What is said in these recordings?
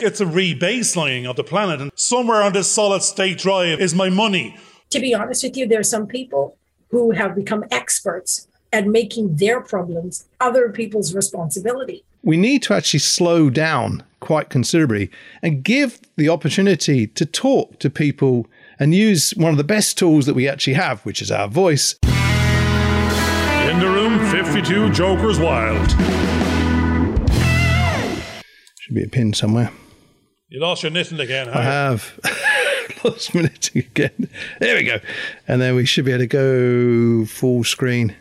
It's a rebaselining of the planet, and somewhere on this solid state drive is my money. To be honest with you, there are some people who have become experts at making their problems other people's responsibility. We need to actually slow down quite considerably and give the opportunity to talk to people and use one of the best tools that we actually have, which is our voice. In the room, 52 Jokers Wild. Should be a pin somewhere. You lost your knitting again, I have. lost my knitting again. There we go. And then we should be able to go full screen.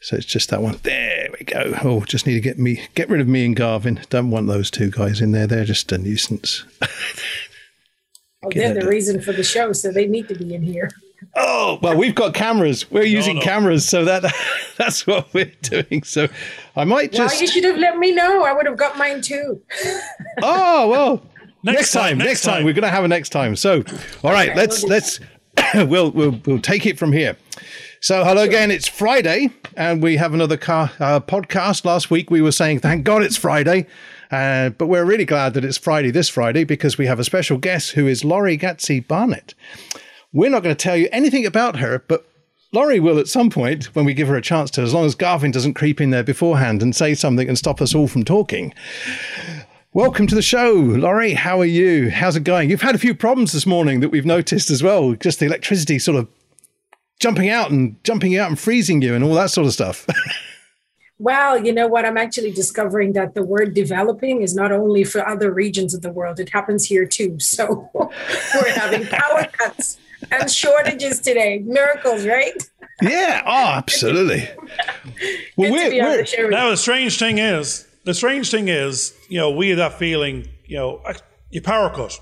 So it's just that one. There we go. Oh, just need to get me get rid of me and Garvin. Don't want those two guys in there. They're just a nuisance. oh, they're the reason for the show, so they need to be in here. Oh well, we've got cameras. We're using no. cameras, so that that's what we're doing. So I might just. Well, you should have let me know. I would have got mine too. oh well. Next, next time, time, next time. time. We're going to have a next time. So, all right, okay, let's we'll let's we'll we'll we'll take it from here. So, hello again. It's Friday, and we have another car, uh, podcast. Last week, we were saying, thank God it's Friday. Uh, but we're really glad that it's Friday this Friday because we have a special guest who is Laurie Gatsey Barnett. We're not going to tell you anything about her, but Laurie will at some point when we give her a chance to, as long as Garvin doesn't creep in there beforehand and say something and stop us all from talking. Welcome to the show, Laurie. How are you? How's it going? You've had a few problems this morning that we've noticed as well. Just the electricity sort of jumping out and jumping out and freezing you and all that sort of stuff. well, you know what? I'm actually discovering that the word developing is not only for other regions of the world, it happens here too. So we're having power cuts and shortages today. Miracles, right? Yeah, oh, absolutely. well, we're, we're, now, the strange thing is, the strange thing is, you know, we had that feeling, you know, you power cut.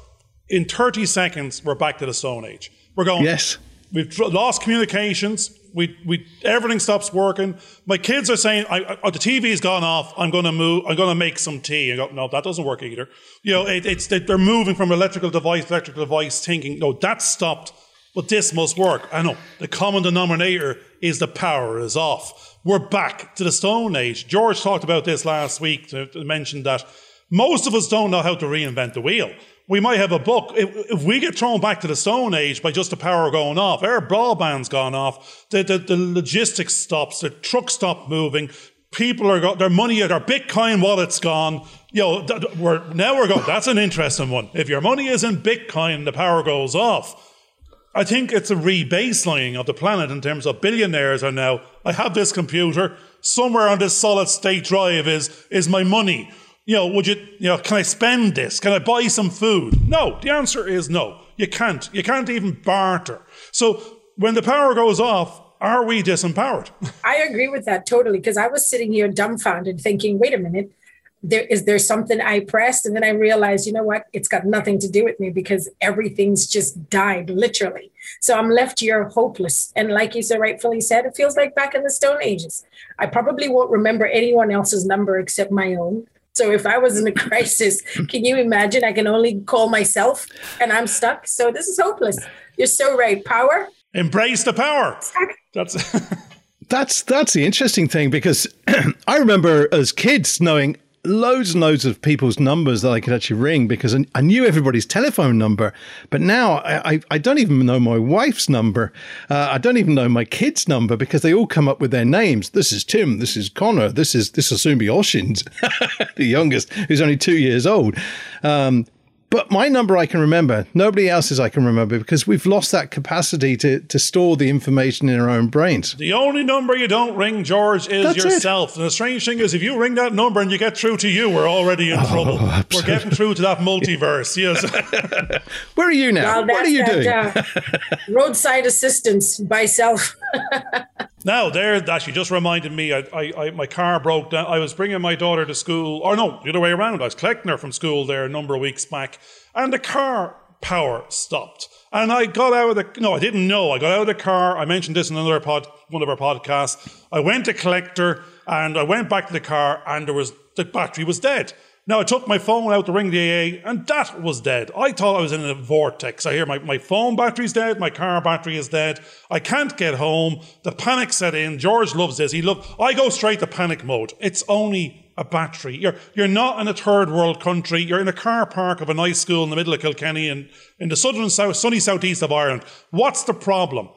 In 30 seconds, we're back to the Stone Age. We're going. Yes. We've lost communications. We, we, everything stops working. My kids are saying, I, I, oh, the TV's gone off. I'm going to move. I'm going to make some tea. I go, no, that doesn't work either. You know, it, it's they're moving from electrical device to electrical device, thinking, no, that's stopped. But this must work. I know the common denominator is the power is off. We're back to the Stone Age. George talked about this last week to, to mention that most of us don't know how to reinvent the wheel we might have a book. If, if, we get thrown back to the Stone Age by just the power going off, our broadband's gone off, the, the, the logistics stops, the trucks stop moving, people are got their money, their Bitcoin wallet's gone. You know, we're, now we're going, that's an interesting one. If your money is in Bitcoin, the power goes off. I think it's a rebaselining of the planet in terms of billionaires are now, I have this computer, somewhere on this solid state drive is, is my money you know, would you, you know, can I spend this? Can I buy some food? No. The answer is no. You can't. You can't even barter. So when the power goes off, are we disempowered? I agree with that totally because I was sitting here dumbfounded thinking, wait a minute, there is there something I pressed? And then I realized, you know what? It's got nothing to do with me because everything's just died literally. So I'm left here hopeless. And like you so rightfully said, it feels like back in the Stone Ages. I probably won't remember anyone else's number except my own. So if I was in a crisis, can you imagine? I can only call myself and I'm stuck. So this is hopeless. You're so right. Power. Embrace the power. That's that's that's the interesting thing because I remember as kids knowing loads and loads of people's numbers that I could actually ring because I knew everybody's telephone number. But now I, I don't even know my wife's number. Uh, I don't even know my kid's number because they all come up with their names. This is Tim. This is Connor. This is this will soon be Oshins, the youngest, who's only two years old. Um, but my number I can remember. Nobody else's I can remember because we've lost that capacity to, to store the information in our own brains. The only number you don't ring, George, is That's yourself. It. And the strange thing is, if you ring that number and you get through to you, we're already in oh, trouble. Absolutely. We're getting through to that multiverse. Yes. Where are you now? Well, what are you that, doing? Uh, roadside assistance by self. Now, there, actually, just reminded me, I, I, I, my car broke down. I was bringing my daughter to school, or no, the other way around. I was collecting her from school there a number of weeks back, and the car power stopped. And I got out of the, no, I didn't know. I got out of the car. I mentioned this in another pod, one of our podcasts. I went to collect her, and I went back to the car, and there was, the battery was dead. Now I took my phone out to ring the AA and that was dead. I thought I was in a vortex. I hear my, my phone battery's dead, my car battery is dead. I can't get home. The panic set in. George loves this. He love I go straight to panic mode. It's only a battery. You're you're not in a third world country. You're in a car park of a nice school in the middle of Kilkenny and in the southern south sunny southeast of Ireland. What's the problem?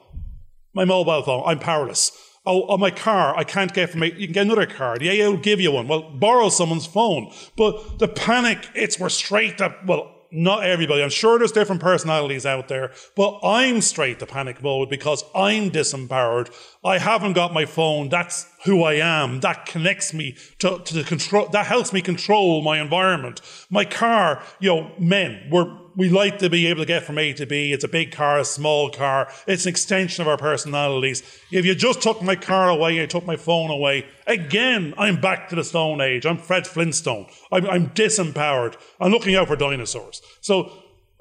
My mobile phone. I'm powerless oh, on my car, I can't get from it. You can get another car. The AA will give you one. Well, borrow someone's phone. But the panic, it's we're straight to, well, not everybody. I'm sure there's different personalities out there, but I'm straight to panic mode because I'm disempowered. I haven't got my phone. That's who I am. That connects me to, to the control. That helps me control my environment. My car, you know, men, we're we like to be able to get from A to B. It's a big car, a small car. It's an extension of our personalities. If you just took my car away, I took my phone away, again, I'm back to the Stone Age. I'm Fred Flintstone. I'm, I'm disempowered. I'm looking out for dinosaurs. So,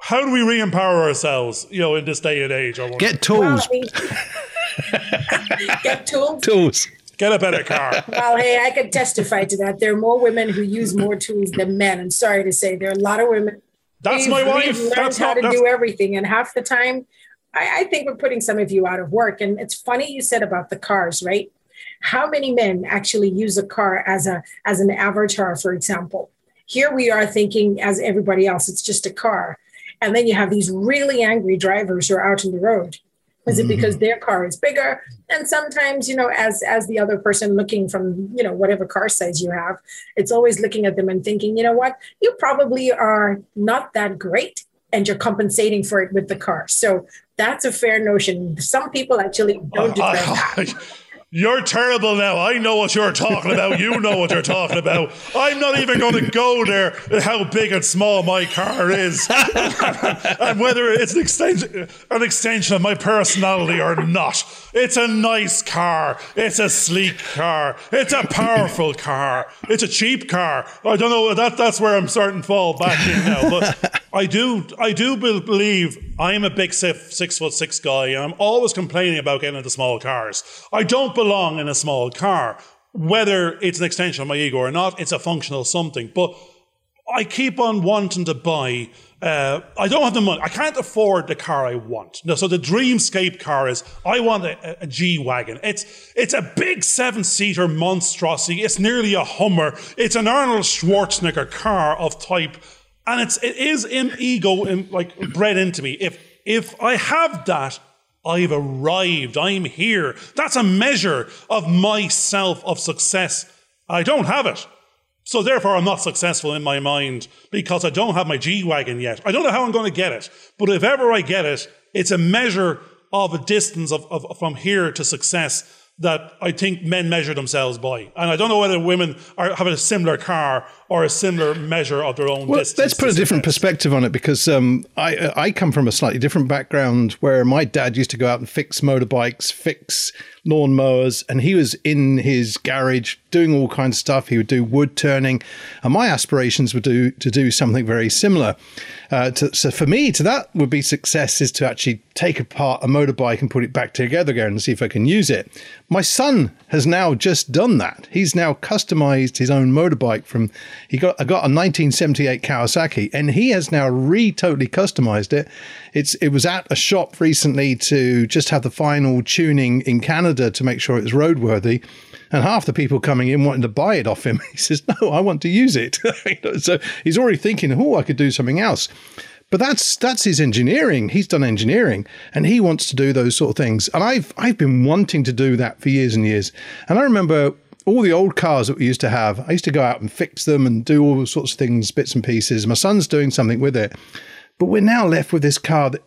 how do we re-empower ourselves, you know, in this day and age? Get tools. get tools. Tools. Get a better car. well, hey, I can testify to that. There are more women who use more tools than men. I'm sorry to say, there are a lot of women that's we've, my wife. That's how to do everything, and half the time, I, I think we're putting some of you out of work. And it's funny you said about the cars, right? How many men actually use a car as a as an avatar, for example? Here we are thinking, as everybody else, it's just a car, and then you have these really angry drivers who are out on the road is it because mm-hmm. their car is bigger? And sometimes, you know, as as the other person looking from, you know, whatever car size you have, it's always looking at them and thinking, you know what, you probably are not that great and you're compensating for it with the car. So that's a fair notion. Some people actually don't do that. You're terrible now. I know what you're talking about. You know what you're talking about. I'm not even going to go there how big and small my car is and whether it's an extension, an extension of my personality or not. It's a nice car. It's a sleek car. It's a powerful car. It's a cheap car. I don't know. That, that's where I'm starting to fall back in now. But I do, I do believe I'm a big six, foot six guy and I'm always complaining about getting into small cars. I don't belong in a small car. Whether it's an extension of my ego or not, it's a functional something. But I keep on wanting to buy. Uh, I don't have the money. I can't afford the car I want. No, so the dreamscape car is I want a, a G wagon. It's it's a big seven seater monstrosity. It's nearly a Hummer. It's an Arnold Schwarzenegger car of type, and it's it is in ego in, like bred into me. If if I have that, I've arrived. I'm here. That's a measure of myself of success. I don't have it. So therefore, I'm not successful in my mind because I don't have my G Wagon yet. I don't know how I'm going to get it. But if ever I get it, it's a measure of a distance of, of from here to success that I think men measure themselves by. And I don't know whether women are, have a similar car or a similar measure of their own well, distance. Let's put a different perspective on it because um, I, I come from a slightly different background where my dad used to go out and fix motorbikes, fix lawnmowers, and he was in his garage doing all kinds of stuff. He would do wood turning, and my aspirations were do, to do something very similar. Uh, to, so for me, to that would be success is to actually take apart a motorbike and put it back together again and see if I can use it. My son has now just done that. He's now customized his own motorbike from he got I got a 1978 Kawasaki, and he has now re totally customized it. It's it was at a shop recently to just have the final tuning in Canada to make sure it was roadworthy. And half the people coming in wanting to buy it off him, he says, "No, I want to use it." so he's already thinking, "Oh, I could do something else." But that's that's his engineering. He's done engineering, and he wants to do those sort of things. And I've I've been wanting to do that for years and years. And I remember all the old cars that we used to have. I used to go out and fix them and do all sorts of things, bits and pieces. My son's doing something with it, but we're now left with this car that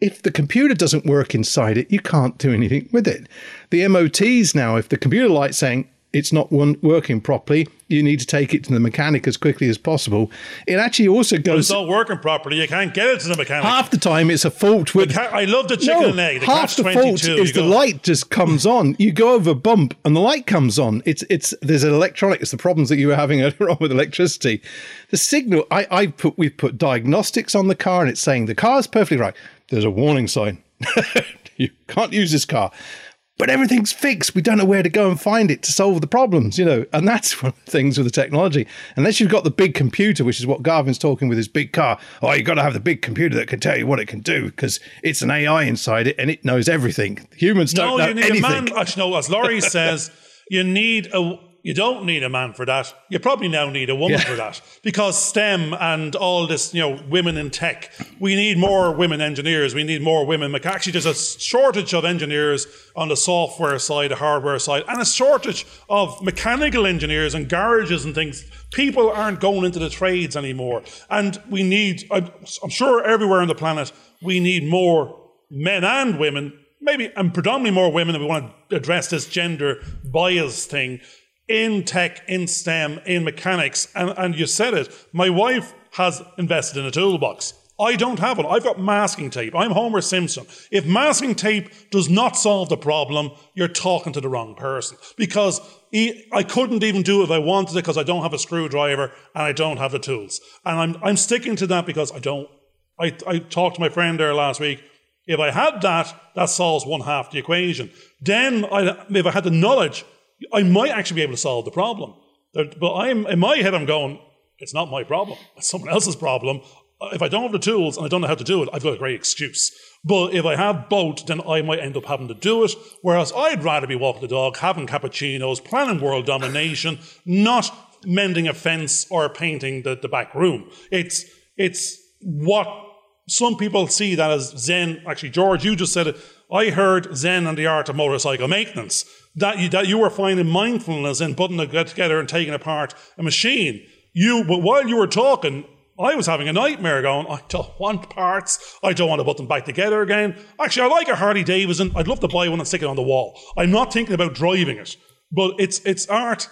if the computer doesn't work inside it, you can't do anything with it. The MOTs now, if the computer light's saying it's not working properly, you need to take it to the mechanic as quickly as possible. It actually also goes. But it's not working properly. You can't get it to the mechanic. Half the time, it's a fault with. I love the chicken no, and egg. The half the fault is the light just comes on. You go over a bump and the light comes on. It's it's there's an electronic. It's the problems that you were having earlier on with electricity. The signal. I I put we've put diagnostics on the car and it's saying the car is perfectly right. There's a warning sign. you can't use this car but everything's fixed. We don't know where to go and find it to solve the problems, you know. And that's one of the things with the technology. Unless you've got the big computer, which is what Garvin's talking with his big car. Oh, you've got to have the big computer that can tell you what it can do because it's an AI inside it and it knows everything. Humans don't no, know you need anything. A man, actually, no, as Laurie says, you need a you don't need a man for that. You probably now need a woman yeah. for that because STEM and all this, you know, women in tech. We need more women engineers. We need more women. Actually, there's a shortage of engineers on the software side, the hardware side, and a shortage of mechanical engineers and garages and things. People aren't going into the trades anymore, and we need. I'm sure everywhere on the planet we need more men and women maybe and predominantly more women if we want to address this gender bias thing in tech, in STEM, in mechanics. And, and you said it, my wife has invested in a toolbox. I don't have one. I've got masking tape. I'm Homer Simpson. If masking tape does not solve the problem, you're talking to the wrong person. Because I couldn't even do it if I wanted it because I don't have a screwdriver and I don't have the tools. And I'm, I'm sticking to that because I don't. I, I talked to my friend there last week. If I had that, that solves one half the equation. Then, I, if I had the knowledge I might actually be able to solve the problem. But I'm in my head, I'm going, it's not my problem. It's someone else's problem. Uh, if I don't have the tools and I don't know how to do it, I've got a great excuse. But if I have both, then I might end up having to do it. Whereas I'd rather be walking the dog, having cappuccinos, planning world domination, not mending a fence or painting the, the back room. It's it's what some people see that as Zen. Actually, George, you just said it. I heard Zen and the art of motorcycle maintenance that you, that you were finding mindfulness in putting it together and taking apart a machine. You, but while you were talking, I was having a nightmare going, I don't want parts. I don't want to put them back together again. Actually, I like a Harley Davidson. I'd love to buy one and stick it on the wall. I'm not thinking about driving it, but it's, it's art,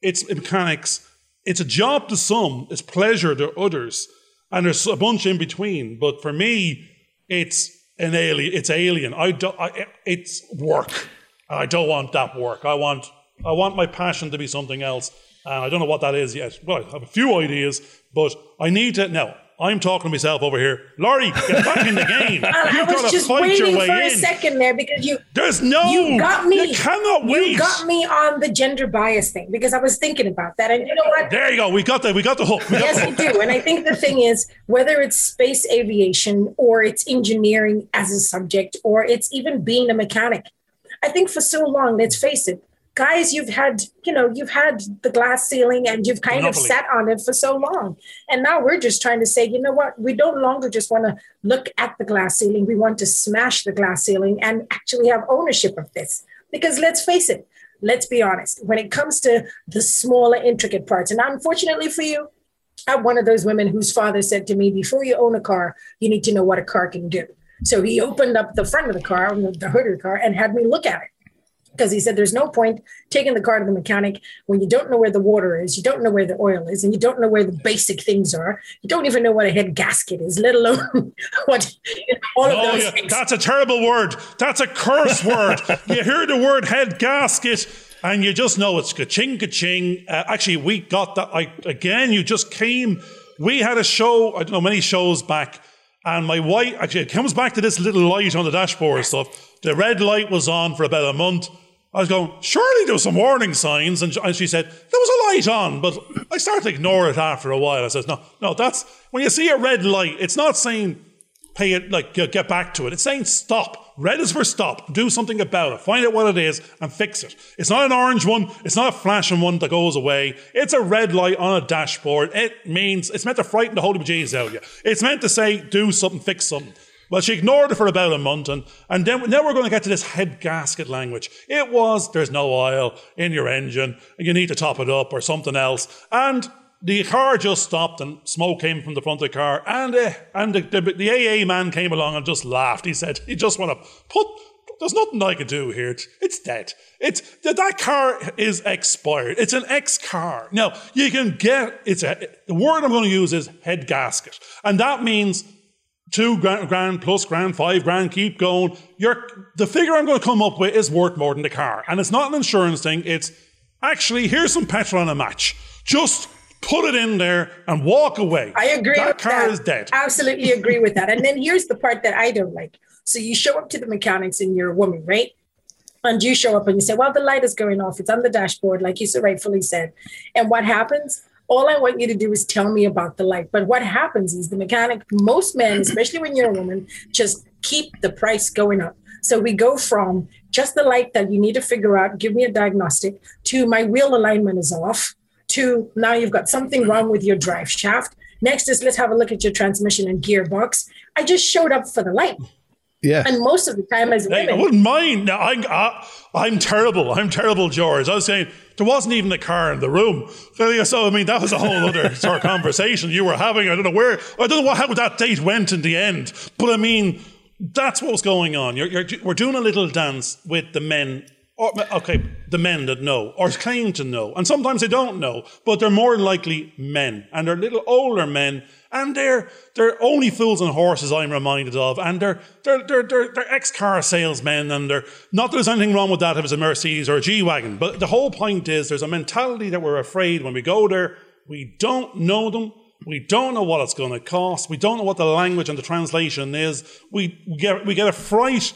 it's mechanics, it's a job to some, it's pleasure to others, and there's a bunch in between. But for me, it's an alien. It's alien. I, do, I it's work. I don't want that work. I want I want my passion to be something else. And I don't know what that is yet. Well, I have a few ideas, but I need to now. I'm talking to myself over here. Laurie, get back in the game. You've got to fight your way for a second there because you There's no you got me. You cannot wait. You got me on the gender bias thing because I was thinking about that. And you know what? There you go. We got the we got the hook. We yes, we do. And I think the thing is, whether it's space aviation or it's engineering as a subject or it's even being a mechanic, I think for so long, let's face it, guys, you've had, you know, you've had the glass ceiling and you've kind Monopoly. of sat on it for so long. And now we're just trying to say, you know what, we don't longer just want to look at the glass ceiling. We want to smash the glass ceiling and actually have ownership of this. Because let's face it, let's be honest, when it comes to the smaller, intricate parts, and unfortunately for you, I'm one of those women whose father said to me, before you own a car, you need to know what a car can do. So he opened up the front of the car, the hood of the car, and had me look at it. Because he said, there's no point taking the car to the mechanic when you don't know where the water is, you don't know where the oil is, and you don't know where the basic things are. You don't even know what a head gasket is, let alone what you know, all of oh, those yeah. things. That's a terrible word. That's a curse word. you hear the word head gasket and you just know it's ka-ching, ka-ching. Uh, actually, we got that. I, again, you just came. We had a show, I don't know, many shows back and my wife, actually, it comes back to this little light on the dashboard stuff. The red light was on for about a month. I was going, surely there was some warning signs. And she said, there was a light on. But I started to ignore it after a while. I said, no, no, that's when you see a red light, it's not saying pay it, like get back to it. It's saying stop. Red is for stop. Do something about it. Find out what it is and fix it. It's not an orange one. It's not a flashing one that goes away. It's a red light on a dashboard. It means it's meant to frighten the holy bejesus out of you. It's meant to say do something, fix something. Well, she ignored it for about a month, and, and then now we're going to get to this head gasket language. It was there's no oil in your engine, and you need to top it up or something else. And the car just stopped and smoke came from the front of the car and uh, and the, the, the, AA man came along and just laughed. He said, "He just want to put. There's nothing I can do here. It's, dead. It's that, that car is expired. It's an ex car. Now you can get. It's a the word I'm going to use is head gasket, and that means." Two grand, grand plus grand, five grand, keep going. Your, the figure I'm going to come up with is worth more than the car. And it's not an insurance thing. It's actually, here's some petrol on a match. Just put it in there and walk away. I agree. That car that. is dead. Absolutely agree with that. And then here's the part that I don't like. So you show up to the mechanics and you're a woman, right? And you show up and you say, well, the light is going off. It's on the dashboard, like you so rightfully said. And what happens? All I want you to do is tell me about the light. But what happens is the mechanic, most men, especially when you're a woman, just keep the price going up. So we go from just the light that you need to figure out, give me a diagnostic, to my wheel alignment is off, to now you've got something mm-hmm. wrong with your drive shaft. Next is let's have a look at your transmission and gearbox. I just showed up for the light. Yeah. And most of the time, as women, I wouldn't mind. Now, I'm, I, I'm terrible. I'm terrible, George. I was saying there wasn't even a car in the room. So, I mean, that was a whole other sort of conversation you were having. I don't know where, I don't know what, how that date went in the end. But I mean, that's what's going on. You're, you're, we're doing a little dance with the men or, okay, the men that know, or claim to know, and sometimes they don't know, but they're more likely men, and they're little older men, and they're they're only fools and horses. I'm reminded of, and they're they're they're they're, they're ex car salesmen, and they're not that there's anything wrong with that if it's a Mercedes or a G wagon, but the whole point is there's a mentality that we're afraid when we go there, we don't know them. We don't know what it's going to cost. We don't know what the language and the translation is. We, get we get a fright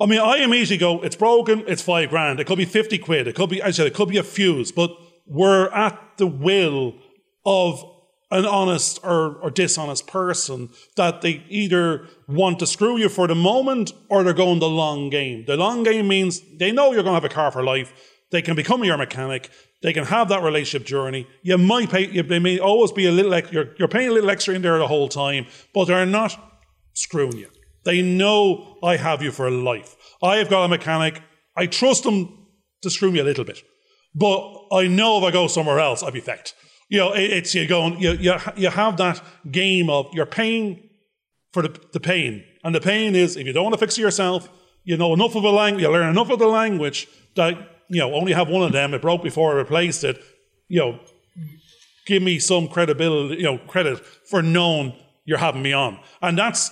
I mean, I immediately go, it's broken, it's five grand. It could be 50 quid. It could be, I said, it could be a fuse, but we're at the will of an honest or, or dishonest person that they either want to screw you for the moment or they're going the long game. The long game means they know you're going to have a car for life. They can become your mechanic. They can have that relationship journey. You might pay, they may always be a little, you're, you're paying a little extra in there the whole time, but they're not screwing you. They know I have you for life. I have got a mechanic. I trust them to screw me a little bit. But I know if I go somewhere else, I'll be fecked. You know, it, it's you going, you, you, you have that game of you're paying for the, the pain. And the pain is if you don't want to fix it yourself, you know enough of a language, you learn enough of the language that, you know, only have one of them. It broke before I replaced it. You know, give me some credibility, you know, credit for knowing you're having me on. And that's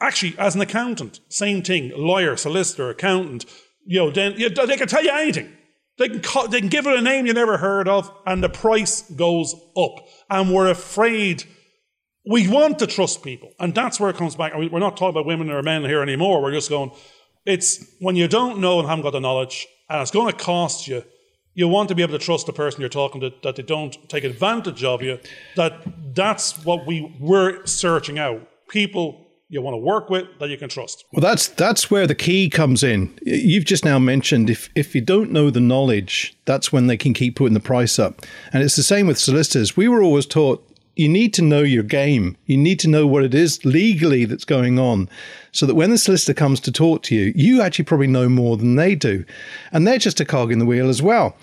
Actually, as an accountant, same thing. Lawyer, solicitor, accountant. You know, then you, they can tell you anything. They can, call, they can give it a name you never heard of, and the price goes up. And we're afraid. We want to trust people, and that's where it comes back. We're not talking about women or men here anymore. We're just going. It's when you don't know and haven't got the knowledge, and it's going to cost you. You want to be able to trust the person you're talking to, that they don't take advantage of you. That that's what we were searching out. People you want to work with that you can trust. Well, that's that's where the key comes in. You've just now mentioned if if you don't know the knowledge, that's when they can keep putting the price up. And it's the same with solicitors. We were always taught you need to know your game. You need to know what it is legally that's going on so that when the solicitor comes to talk to you, you actually probably know more than they do. And they're just a cog in the wheel as well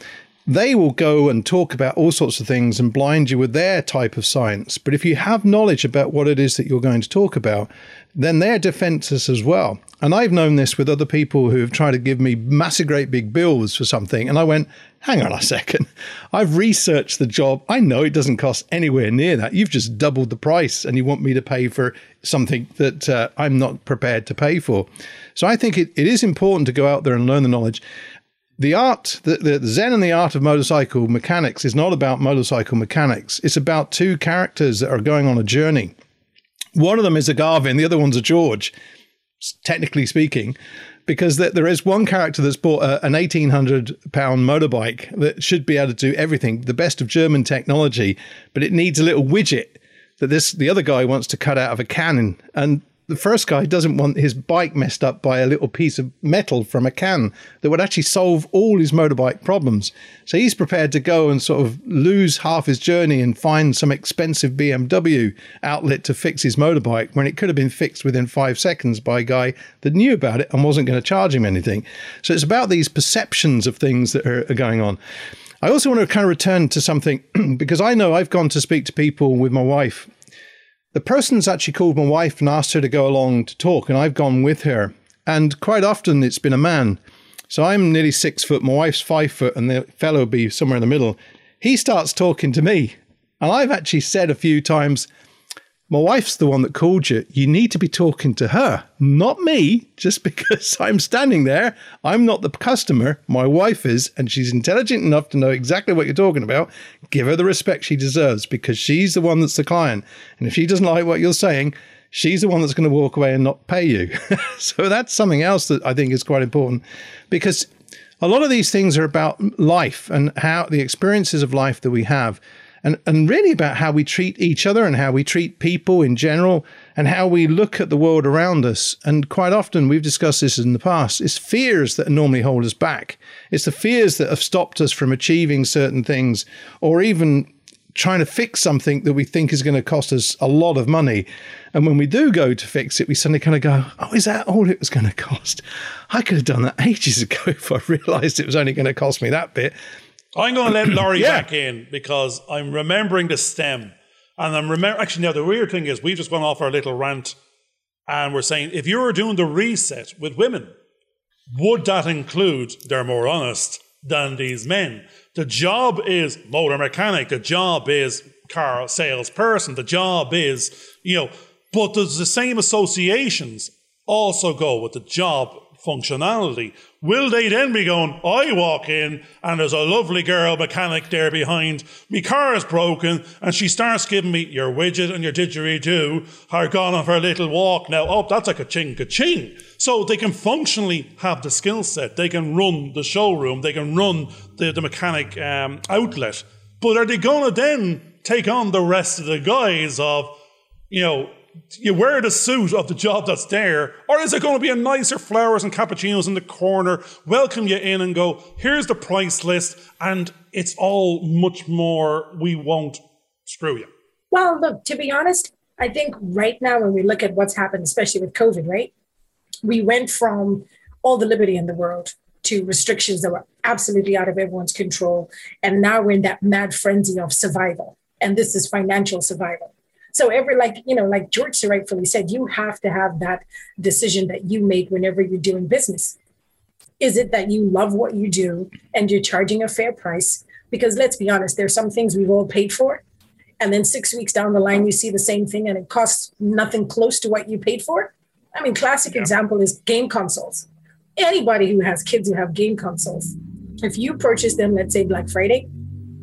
they will go and talk about all sorts of things and blind you with their type of science. But if you have knowledge about what it is that you're going to talk about, then they're defenses as well. And I've known this with other people who have tried to give me massive, great big bills for something. And I went, hang on a second. I've researched the job. I know it doesn't cost anywhere near that. You've just doubled the price and you want me to pay for something that uh, I'm not prepared to pay for. So I think it, it is important to go out there and learn the knowledge the art, the, the Zen and the art of motorcycle mechanics is not about motorcycle mechanics. It's about two characters that are going on a journey. One of them is a Garvin, the other one's a George, technically speaking, because there is one character that's bought a, an 1800 pound motorbike that should be able to do everything, the best of German technology, but it needs a little widget that this the other guy wants to cut out of a cannon and the first guy doesn't want his bike messed up by a little piece of metal from a can that would actually solve all his motorbike problems. So he's prepared to go and sort of lose half his journey and find some expensive BMW outlet to fix his motorbike when it could have been fixed within five seconds by a guy that knew about it and wasn't going to charge him anything. So it's about these perceptions of things that are, are going on. I also want to kind of return to something because I know I've gone to speak to people with my wife the person's actually called my wife and asked her to go along to talk, and I've gone with her. And quite often it's been a man. So I'm nearly six foot, my wife's five foot, and the fellow be somewhere in the middle. He starts talking to me. And I've actually said a few times, my wife's the one that called you. You need to be talking to her, not me, just because I'm standing there. I'm not the customer. My wife is, and she's intelligent enough to know exactly what you're talking about. Give her the respect she deserves because she's the one that's the client. And if she doesn't like what you're saying, she's the one that's going to walk away and not pay you. so that's something else that I think is quite important because a lot of these things are about life and how the experiences of life that we have and, and really about how we treat each other and how we treat people in general and how we look at the world around us. And quite often, we've discussed this in the past, it's fears that normally hold us back. It's the fears that have stopped us from achieving certain things or even trying to fix something that we think is going to cost us a lot of money. And when we do go to fix it, we suddenly kind of go, oh, is that all it was going to cost? I could have done that ages ago if I realized it was only going to cost me that bit. I'm going to let Laurie yeah. back in because I'm remembering the stem. And I'm remember actually now the weird thing is we've just gone off our little rant and we're saying if you were doing the reset with women, would that include they're more honest than these men? The job is motor mechanic, the job is car salesperson, the job is, you know, but does the same associations also go with the job functionality. Will they then be going, I walk in and there's a lovely girl mechanic there behind, me car is broken, and she starts giving me your widget and your didgeridoo are gone on a little walk now. Oh, that's like a ching ka ching. So they can functionally have the skill set. They can run the showroom. They can run the, the mechanic um, outlet. But are they going to then take on the rest of the guys of, you know, you wear the suit of the job that's there, or is it going to be a nicer flowers and cappuccinos in the corner, welcome you in and go, here's the price list, and it's all much more, we won't screw you? Well, look, to be honest, I think right now when we look at what's happened, especially with COVID, right? We went from all the liberty in the world to restrictions that were absolutely out of everyone's control. And now we're in that mad frenzy of survival. And this is financial survival. So every like, you know, like George rightfully said, you have to have that decision that you make whenever you're doing business. Is it that you love what you do and you're charging a fair price? Because let's be honest, there's some things we've all paid for. And then six weeks down the line, you see the same thing and it costs nothing close to what you paid for. I mean, classic yeah. example is game consoles. Anybody who has kids who have game consoles, if you purchase them, let's say Black Friday,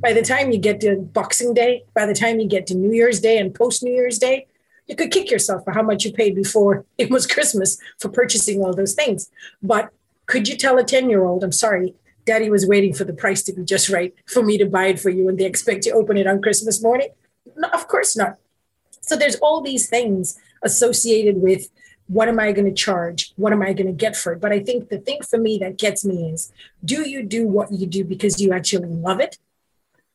by the time you get to Boxing Day, by the time you get to New Year's Day and post New Year's Day, you could kick yourself for how much you paid before it was Christmas for purchasing all those things. But could you tell a 10 year old, I'm sorry, daddy was waiting for the price to be just right for me to buy it for you and they expect to open it on Christmas morning? No, of course not. So there's all these things associated with what am I going to charge? What am I going to get for it? But I think the thing for me that gets me is do you do what you do because you actually love it?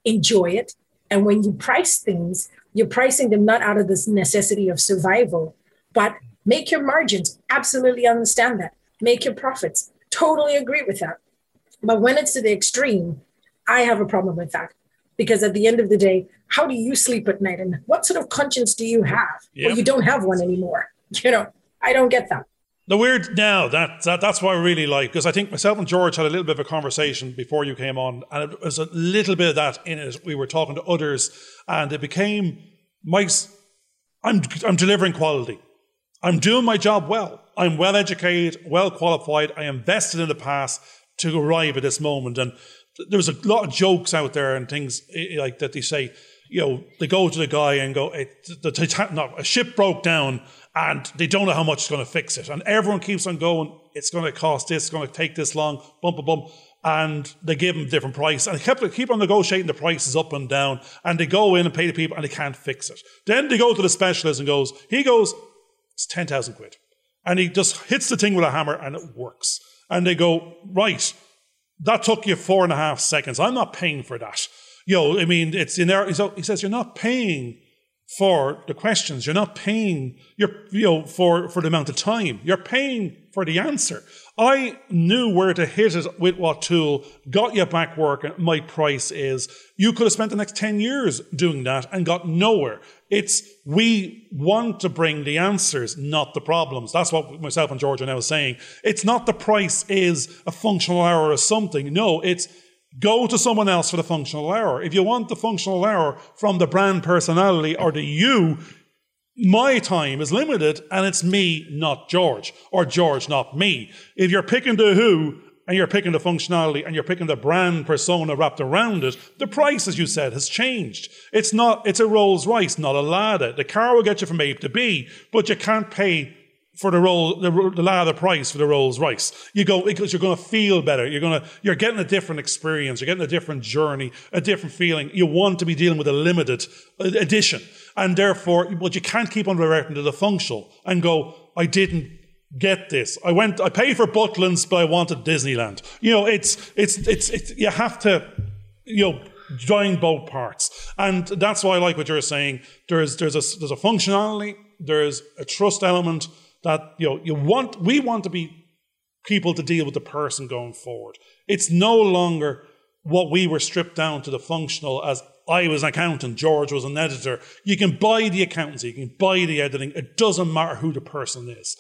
Enjoy it. And when you price things, you're pricing them not out of this necessity of survival, but make your margins. Absolutely understand that. Make your profits. Totally agree with that. But when it's to the extreme, I have a problem with that. Because at the end of the day, how do you sleep at night? And what sort of conscience do you have? Yep. Well, you don't have one anymore. You know, I don't get that. The weird now that, that that's what I really like because I think myself and George had a little bit of a conversation before you came on, and it was a little bit of that in it. We were talking to others, and it became my. I'm I'm delivering quality. I'm doing my job well. I'm well educated, well qualified. I invested in the past to arrive at this moment, and there was a lot of jokes out there and things like that. They say, you know, they go to the guy and go, the Titan, no, a ship broke down and they don't know how much it's going to fix it. And everyone keeps on going, it's going to cost this, it's going to take this long, bump, bump, bump. And they give them a different price. And they kept, keep on negotiating the prices up and down. And they go in and pay the people and they can't fix it. Then they go to the specialist and goes, he goes, it's 10,000 quid. And he just hits the thing with a hammer and it works. And they go, right, that took you four and a half seconds. I'm not paying for that. You know, I mean, it's in there. He says, you're not paying for the questions. You're not paying you're, you know, for, for the amount of time. You're paying for the answer. I knew where to hit it with what tool, got you back working. My price is you could have spent the next 10 years doing that and got nowhere. It's we want to bring the answers, not the problems. That's what myself and George are now saying. It's not the price is a functional error or something. No, it's Go to someone else for the functional error. If you want the functional error from the brand personality or the you, my time is limited and it's me, not George, or George, not me. If you're picking the who and you're picking the functionality and you're picking the brand persona wrapped around it, the price, as you said, has changed. It's not, it's a Rolls Royce, not a Lada. The car will get you from A to B, but you can't pay for the roll, the, the Lada price for the Rolls Royce. You go because you're going to feel better. You're going to, you're getting a different experience. You're getting a different journey, a different feeling. You want to be dealing with a limited uh, edition, and therefore, but you can't keep on reverting to the functional and go, I didn't get this. I went, I paid for Butlins, but I wanted Disneyland. You know, it's, it's, it's, it's you have to, you know, join both parts, and that's why I like what you're saying. There's, there's a, there's a functionality, there's a trust element that you know you want we want to be people to deal with the person going forward. It's no longer what we were stripped down to the functional as I was an accountant, George was an editor. You can buy the accountancy, you can buy the editing. It doesn't matter who the person is.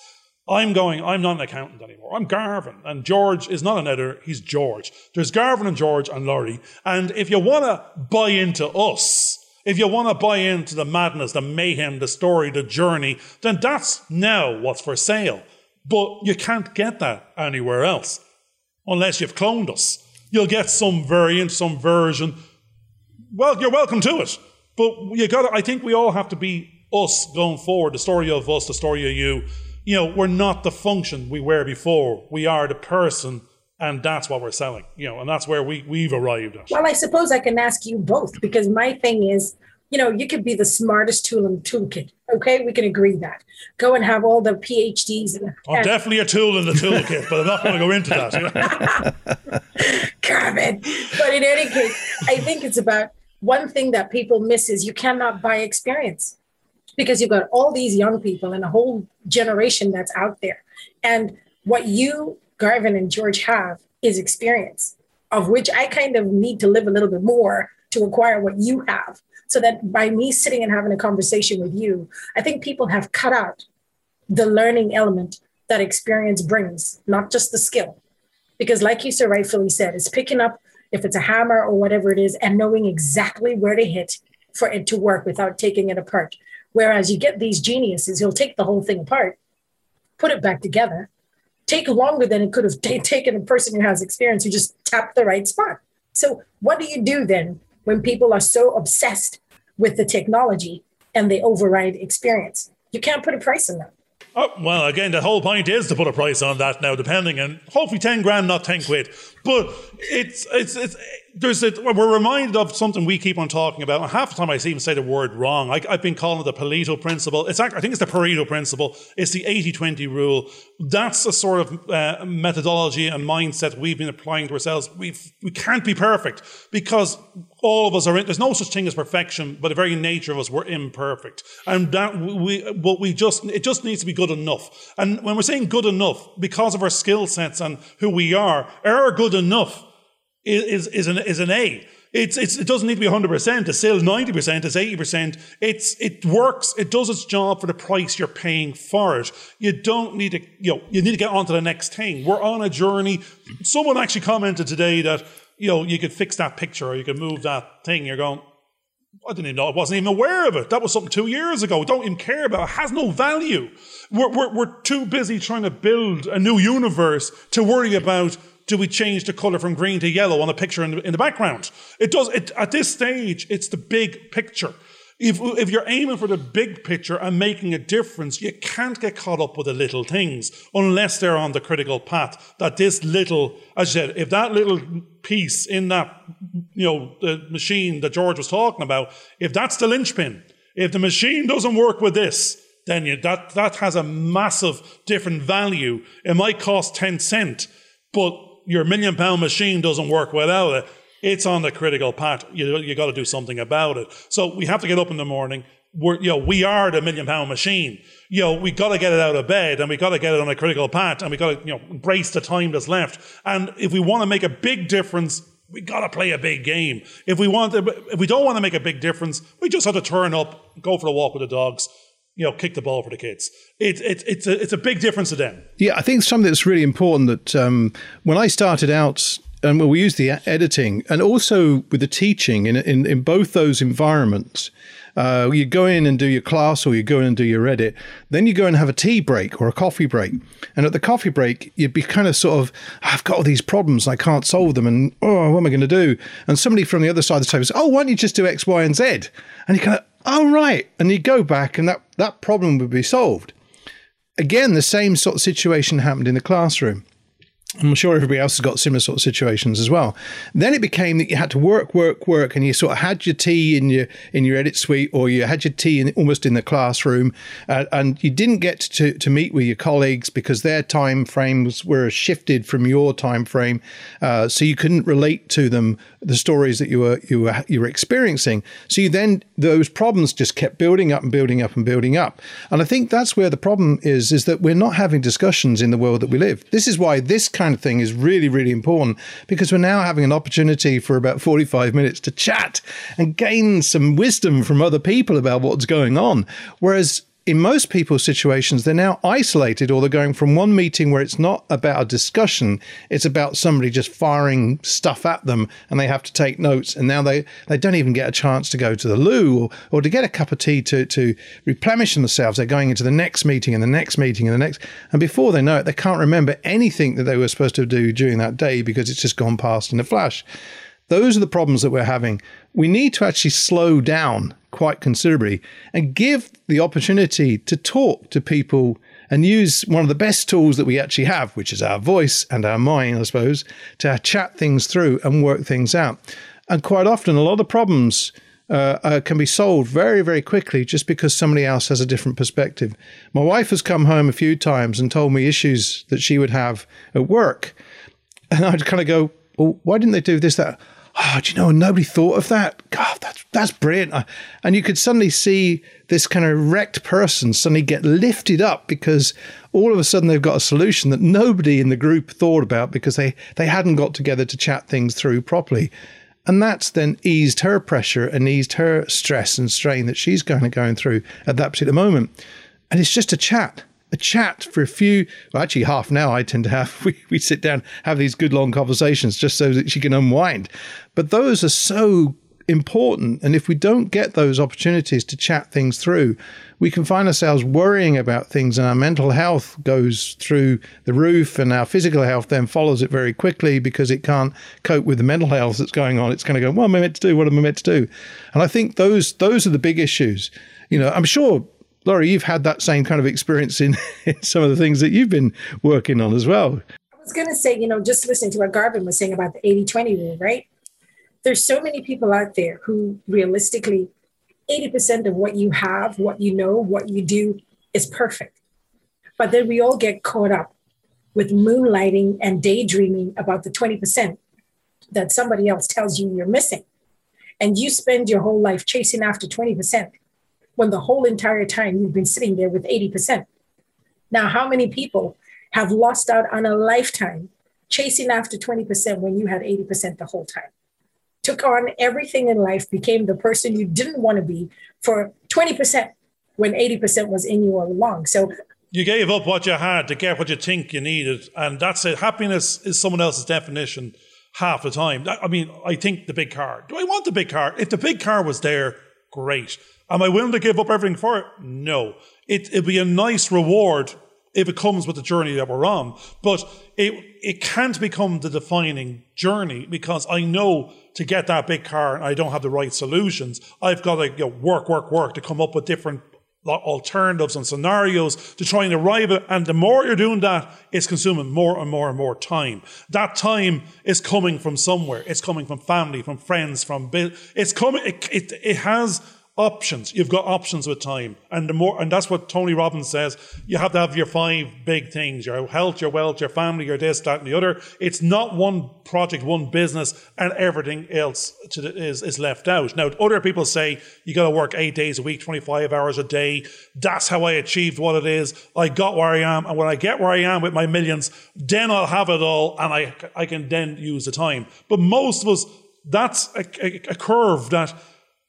I'm going, I'm not an accountant anymore. I'm Garvin. And George is not an editor, he's George. There's Garvin and George and Laurie. And if you want to buy into us, if you want to buy into the madness, the mayhem, the story, the journey, then that's now what's for sale. But you can't get that anywhere else unless you've cloned us. You'll get some variant, some version. Well, you're welcome to it. But you got I think we all have to be us going forward, the story of us, the story of you. You know, we're not the function we were before. We are the person and that's what we're selling you know and that's where we we've arrived at. Well i suppose i can ask you both because my thing is you know you could be the smartest tool in the toolkit okay? We can agree that. Go and have all the phds and, i'm definitely a tool in the toolkit but i'm not going to go into that? Carmen. but in any case i think it's about one thing that people miss is you cannot buy experience because you've got all these young people and a whole generation that's out there. And what you Garvin and George have is experience, of which I kind of need to live a little bit more to acquire what you have. So that by me sitting and having a conversation with you, I think people have cut out the learning element that experience brings, not just the skill. Because, like you so rightfully said, it's picking up if it's a hammer or whatever it is and knowing exactly where to hit for it to work without taking it apart. Whereas you get these geniuses, he'll take the whole thing apart, put it back together, take longer than it could have t- taken a person who has experience who just tapped the right spot. So, what do you do then when people are so obsessed with the technology and they override experience? You can't put a price on that. Oh, well, again, the whole point is to put a price on that now, depending, and hopefully 10 grand, not 10 quid. But it's, it's, it's, there's a, we're reminded of something we keep on talking about. And half the time I even say the word wrong. I, have been calling it the Pareto principle. It's I think it's the Pareto principle. It's the 80-20 rule. That's a sort of uh, methodology and mindset we've been applying to ourselves. We we can't be perfect because all of us are in, there's no such thing as perfection, but the very nature of us, we're imperfect. And that we, but we just, it just needs to be good enough. And when we're saying good enough, because of our skill sets and who we are, our good enough is, is, an, is an A. It's, it's, it doesn't need to be 100%. It's still 90%. It's 80%. It's, it works. It does its job for the price you're paying for it. You don't need to, you know, you need to get on to the next thing. We're on a journey. Someone actually commented today that, you know, you could fix that picture or you could move that thing. You're going, I didn't even know. I wasn't even aware of it. That was something two years ago. Don't even care about. It has no value. We're, we're, we're too busy trying to build a new universe to worry about do we change the color from green to yellow on a picture in the, in the background? It does. It, at this stage, it's the big picture. If, if you're aiming for the big picture and making a difference, you can't get caught up with the little things unless they're on the critical path. That this little, as I said, if that little piece in that, you know, the machine that George was talking about, if that's the linchpin, if the machine doesn't work with this, then you, that, that has a massive different value. It might cost 10 cent, but your million pound machine doesn't work without it. It's on the critical path. You, you got to do something about it. So we have to get up in the morning. We're, you know, we are the million pound machine. You know, we got to get it out of bed and we got to get it on a critical path and we got to, you know, embrace the time that's left. And if we want to make a big difference, we got to play a big game. If we want, to, if we don't want to make a big difference, we just have to turn up, go for a walk with the dogs, you know, kick the ball for the kids. It, it, it's, a, it's a big difference to them. Yeah, I think something that's really important that um, when I started out, and we use the editing and also with the teaching in, in, in both those environments, uh, you go in and do your class or you go in and do your edit. Then you go and have a tea break or a coffee break. And at the coffee break, you'd be kind of sort of, I've got all these problems, I can't solve them. And oh, what am I going to do? And somebody from the other side of the table says, oh, why don't you just do X, Y, and Z? And you kind of, oh, right. And you go back and that, that problem would be solved. again, the same sort of situation happened in the classroom. I'm sure everybody else has got similar sort of situations as well. Then it became that you had to work, work, work, and you sort of had your tea in your in your edit suite, or you had your tea in, almost in the classroom, uh, and you didn't get to, to meet with your colleagues because their time frames were shifted from your time frame, uh, so you couldn't relate to them the stories that you were you were you were experiencing. So you then those problems just kept building up and building up and building up, and I think that's where the problem is: is that we're not having discussions in the world that we live. This is why this kind of thing is really, really important because we're now having an opportunity for about 45 minutes to chat and gain some wisdom from other people about what's going on. Whereas in most people's situations, they're now isolated or they're going from one meeting where it's not about a discussion, it's about somebody just firing stuff at them and they have to take notes. And now they, they don't even get a chance to go to the loo or, or to get a cup of tea to, to replenish themselves. They're going into the next meeting and the next meeting and the next. And before they know it, they can't remember anything that they were supposed to do during that day because it's just gone past in a flash. Those are the problems that we're having. We need to actually slow down quite considerably and give the opportunity to talk to people and use one of the best tools that we actually have, which is our voice and our mind, I suppose, to chat things through and work things out. And quite often, a lot of problems uh, uh, can be solved very, very quickly just because somebody else has a different perspective. My wife has come home a few times and told me issues that she would have at work. And I'd kind of go, well, why didn't they do this, that? Oh, do you know, nobody thought of that. God, that's that's brilliant. And you could suddenly see this kind of wrecked person suddenly get lifted up because all of a sudden they've got a solution that nobody in the group thought about because they they hadn't got together to chat things through properly. And that's then eased her pressure and eased her stress and strain that she's kind of going through at that particular moment. And it's just a chat a chat for a few, well, actually half an hour I tend to have. We, we sit down, have these good long conversations just so that she can unwind. But those are so important. And if we don't get those opportunities to chat things through, we can find ourselves worrying about things and our mental health goes through the roof and our physical health then follows it very quickly because it can't cope with the mental health that's going on. It's going to go, what am I meant to do? What am I meant to do? And I think those, those are the big issues. You know, I'm sure Laurie, you've had that same kind of experience in, in some of the things that you've been working on as well. I was going to say, you know, just listening to what Garvin was saying about the 80 20 rule, right? There's so many people out there who realistically, 80% of what you have, what you know, what you do is perfect. But then we all get caught up with moonlighting and daydreaming about the 20% that somebody else tells you you're missing. And you spend your whole life chasing after 20% when the whole entire time you've been sitting there with 80%. Now, how many people have lost out on a lifetime chasing after 20% when you had 80% the whole time? Took on everything in life, became the person you didn't want to be for 20% when 80% was in you all along. So you gave up what you had to get what you think you needed. And that's it. Happiness is someone else's definition half the time. I mean, I think the big car. Do I want the big car? If the big car was there, great. Am I willing to give up everything for it? No. It, it'd be a nice reward if it comes with the journey that we're on. But it it can't become the defining journey because I know to get that big car and I don't have the right solutions. I've got to you know, work, work, work to come up with different alternatives and scenarios to try and arrive at. And the more you're doing that, it's consuming more and more and more time. That time is coming from somewhere. It's coming from family, from friends, from it's coming. It, it, it has options. You've got options with time. And the more, and that's what Tony Robbins says. You have to have your five big things, your health, your wealth, your family, your this, that, and the other. It's not one project, one business, and everything else the, is, is left out. Now, other people say you got to work eight days a week, 25 hours a day. That's how I achieved what it is. I got where I am. And when I get where I am with my millions, then I'll have it all and I, I can then use the time. But most of us, that's a, a, a curve that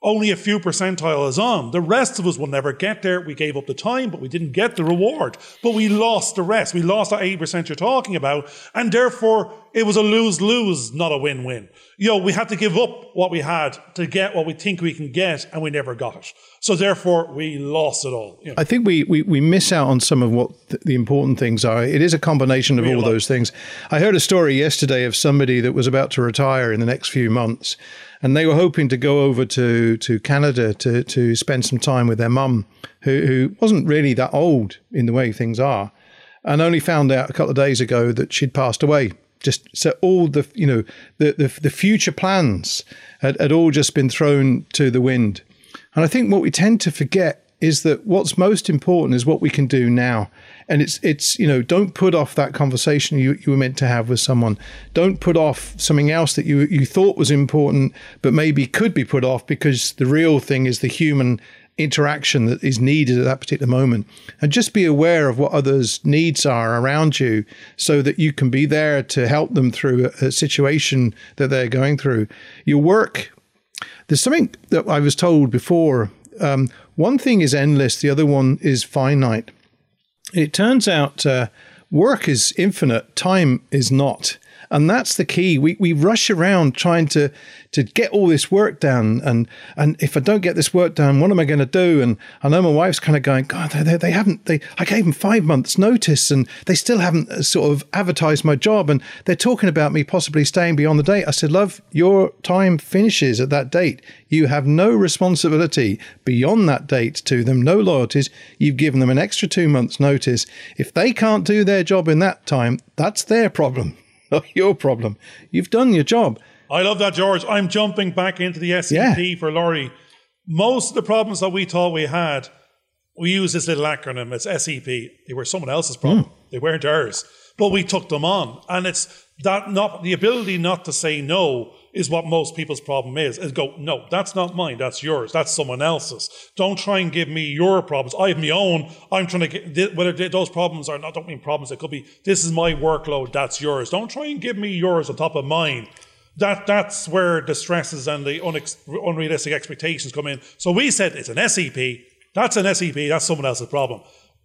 only a few percentile is on. The rest of us will never get there. We gave up the time, but we didn't get the reward. But we lost the rest. We lost that 80% you're talking about. And therefore, it was a lose lose, not a win win. You know, we had to give up what we had to get what we think we can get, and we never got it. So So therefore, we lost it all. You know. I think we, we, we miss out on some of what th- the important things are. It is a combination of Real all life. those things. I heard a story yesterday of somebody that was about to retire in the next few months, and they were hoping to go over to, to Canada to, to spend some time with their mum, who, who wasn't really that old in the way things are, and only found out a couple of days ago that she'd passed away. Just so all the you know the the, the future plans had, had all just been thrown to the wind. And i think what we tend to forget is that what's most important is what we can do now and it's it's you know don't put off that conversation you, you were meant to have with someone don't put off something else that you you thought was important but maybe could be put off because the real thing is the human interaction that is needed at that particular moment. And just be aware of what others' needs are around you so that you can be there to help them through a, a situation that they're going through. Your work, there's something that I was told before. Um, one thing is endless, the other one is finite. It turns out uh, work is infinite, time is not. And that's the key. We, we rush around trying to to get all this work done. And and if I don't get this work done, what am I going to do? And I know my wife's kind of going, God, they, they haven't. They I gave them five months notice, and they still haven't uh, sort of advertised my job, and they're talking about me possibly staying beyond the date. I said, love, your time finishes at that date. You have no responsibility beyond that date to them, no loyalties. You've given them an extra two months' notice. If they can't do their job in that time, that's their problem, not your problem. You've done your job. I love that, George. I'm jumping back into the SEP yeah. for Laurie. Most of the problems that we thought we had, we use this little acronym. It's SEP. They were someone else's problem. Mm. They weren't ours, but we took them on, and it's that not the ability not to say no is what most people's problem is. Is go no, that's not mine. That's yours. That's someone else's. Don't try and give me your problems. I have my own. I'm trying to get whether those problems are not. Don't mean problems. It could be this is my workload. That's yours. Don't try and give me yours on top of mine that that's where the stresses and the unex- unrealistic expectations come in. So we said it's an SEP. That's an SEP. That's someone else's problem.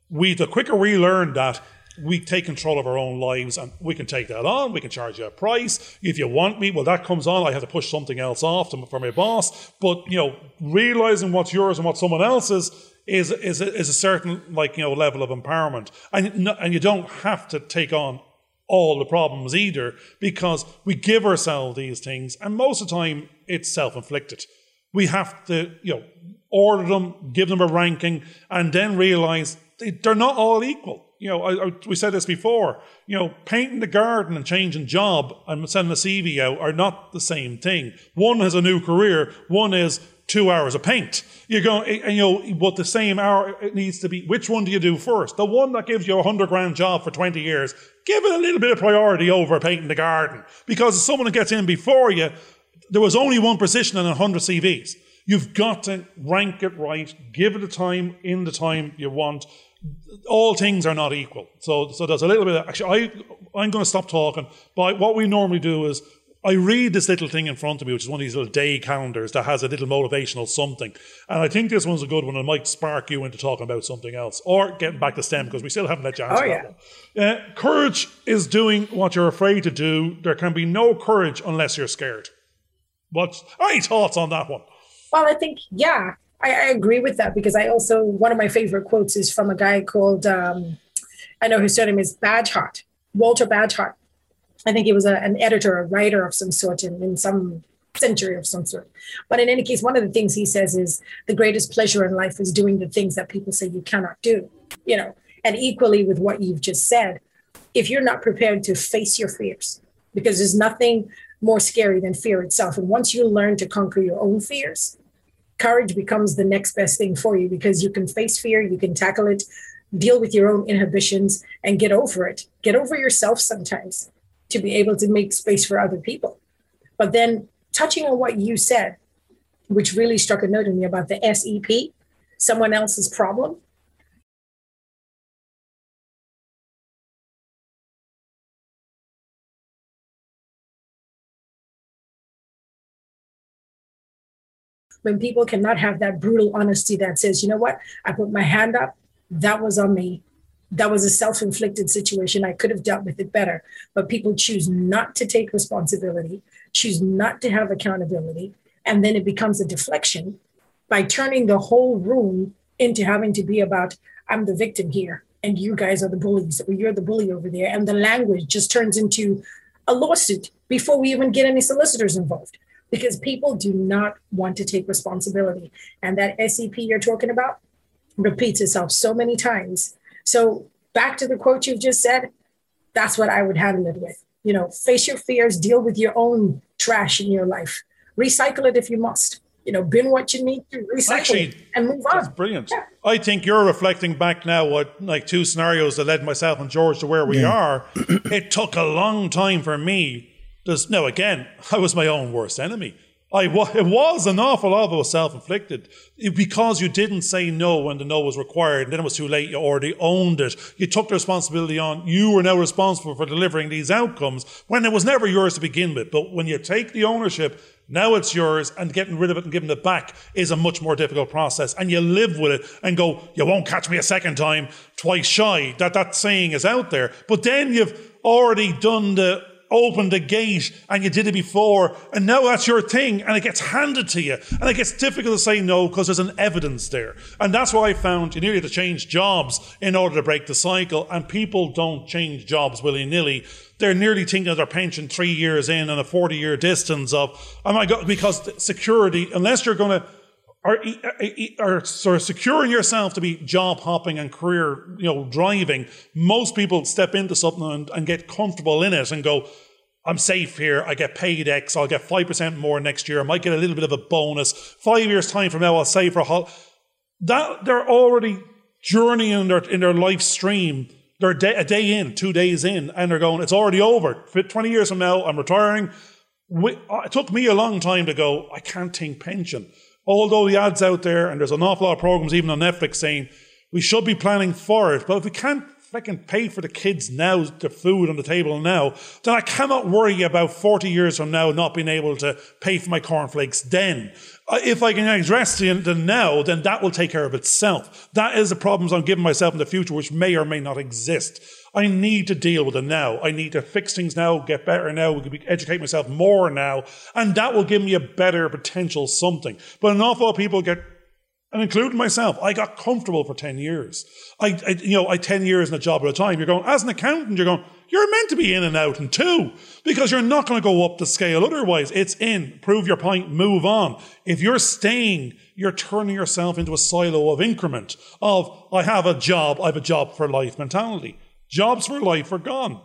We the quicker we learn that we take control of our own lives and we can take that on. We can charge you a price. If you want me, well, that comes on. I have to push something else off to, my boss. But, you know, realizing what's yours and what someone else's is, is, a, is a certain, like, you know, level of empowerment. And, and you don't have to take on all the problems either because we give ourselves these things and most of the time it's self-inflicted we have to you know order them give them a ranking and then realize they're not all equal you know I, I, we said this before you know painting the garden and changing job and sending a cv out are not the same thing one has a new career one is two hours of paint. You go, and you know, but the same hour it needs to be. Which one do you do first? The one that gives you a hundred grand job for twenty years give it a little bit of priority over painting the garden. Because if someone gets in before you, there was only one position in 100 CVs. You've got to rank it right, give it the time in the time you want. All things are not equal. So, so there's a little bit of, actually, I, I'm going to stop talking. But what we normally do is I read this little thing in front of me, which is one of these little day calendars that has a little motivational something. And I think this one's a good one. It might spark you into talking about something else or getting back to STEM because we still haven't let you answer oh, yeah. that one. Uh, courage is doing what you're afraid to do. There can be no courage unless you're scared. What's any thoughts on that one? Well, I think, yeah, I, I, agree with that because I also, one of my favorite quotes is from a guy called, um, I know his surname is Bagehot, Walter Bagehot I think he was a, an editor, a writer of some sort in, in some century of some sort. But in any case, one of the things he says is the greatest pleasure in life is doing the things that people say you cannot do, you know, and equally with what you've just said, if you're not prepared to face your fears, because there's nothing more scary than fear itself. And once you learn to conquer your own fears, courage becomes the next best thing for you because you can face fear, you can tackle it, deal with your own inhibitions, and get over it. Get over yourself sometimes to be able to make space for other people. But then touching on what you said, which really struck a note in me about the SEP, someone else's problem. When people cannot have that brutal honesty that says, you know what, I put my hand up, that was on me. That was a self-inflicted situation. I could have dealt with it better. But people choose not to take responsibility choose not to have accountability and then it becomes a deflection by turning the whole room into having to be about, I'm the victim here, and you guys are the bullies, or you're the bully over there. And the language just turns into a lawsuit before we even get any solicitors involved because people do not want to take responsibility. And that SEP you're talking about repeats itself so many times. So, back to the quote you've just said, that's what I would handle it with. You know, face your fears, deal with your own trash in your life, recycle it if you must. You know, bin what you need to recycle Actually, and move on. That's brilliant. Yeah. I think you're reflecting back now what like two scenarios that led myself and George to where we yeah. are. it took a long time for me. There's no again, I was my own worst enemy. I it was an awful lot of it was self-inflicted. Because you didn't say no when the no was required and then it was too late you already owned it. You took the responsibility on you were now responsible for delivering these outcomes when it was never yours to begin with. But when you take the ownership now it's yours and getting rid of it and giving it back is a much more difficult process. And you live with it and go you won't catch me a second time twice shy. That that saying is out there. But then you've already done the opened a gate and you did it before, and now that's your thing, and it gets handed to you. And it gets difficult to say no because there's an evidence there. And that's why I found you nearly to change jobs in order to break the cycle, and people don't change jobs willy nilly. They're nearly thinking of their pension three years in and a 40 year distance of, oh my God, because security, unless you're going to are, sort of securing yourself to be job hopping and career, you know, driving. Most people step into something and, and get comfortable in it and go, I'm safe here. I get paid X. I'll get 5% more next year. I might get a little bit of a bonus. Five years time from now, I'll save for a hol- that they're already journeying in their, in their life stream. They're a day, a day in, two days in, and they're going, it's already over. 20 years from now, I'm retiring. Uh, it took me a long time to go, I can't think pension. Although the ads out there, and there's an awful lot of programs even on Netflix saying we should be planning for it, but if we can't fucking pay for the kids now, the food on the table now, then I cannot worry about 40 years from now not being able to pay for my cornflakes then. Uh, if I can address the, the now, then that will take care of itself. That is the problems I'm giving myself in the future, which may or may not exist. I need to deal with it now. I need to fix things now, get better now, educate myself more now, and that will give me a better potential something. But an awful lot of people get, and including myself, I got comfortable for 10 years. I, I you know, I 10 years in a job at a time. You're going, as an accountant, you're going, you're meant to be in and out in two because you're not going to go up the scale. Otherwise, it's in, prove your point, move on. If you're staying, you're turning yourself into a silo of increment of, I have a job, I have a job for life mentality. Jobs for life are gone.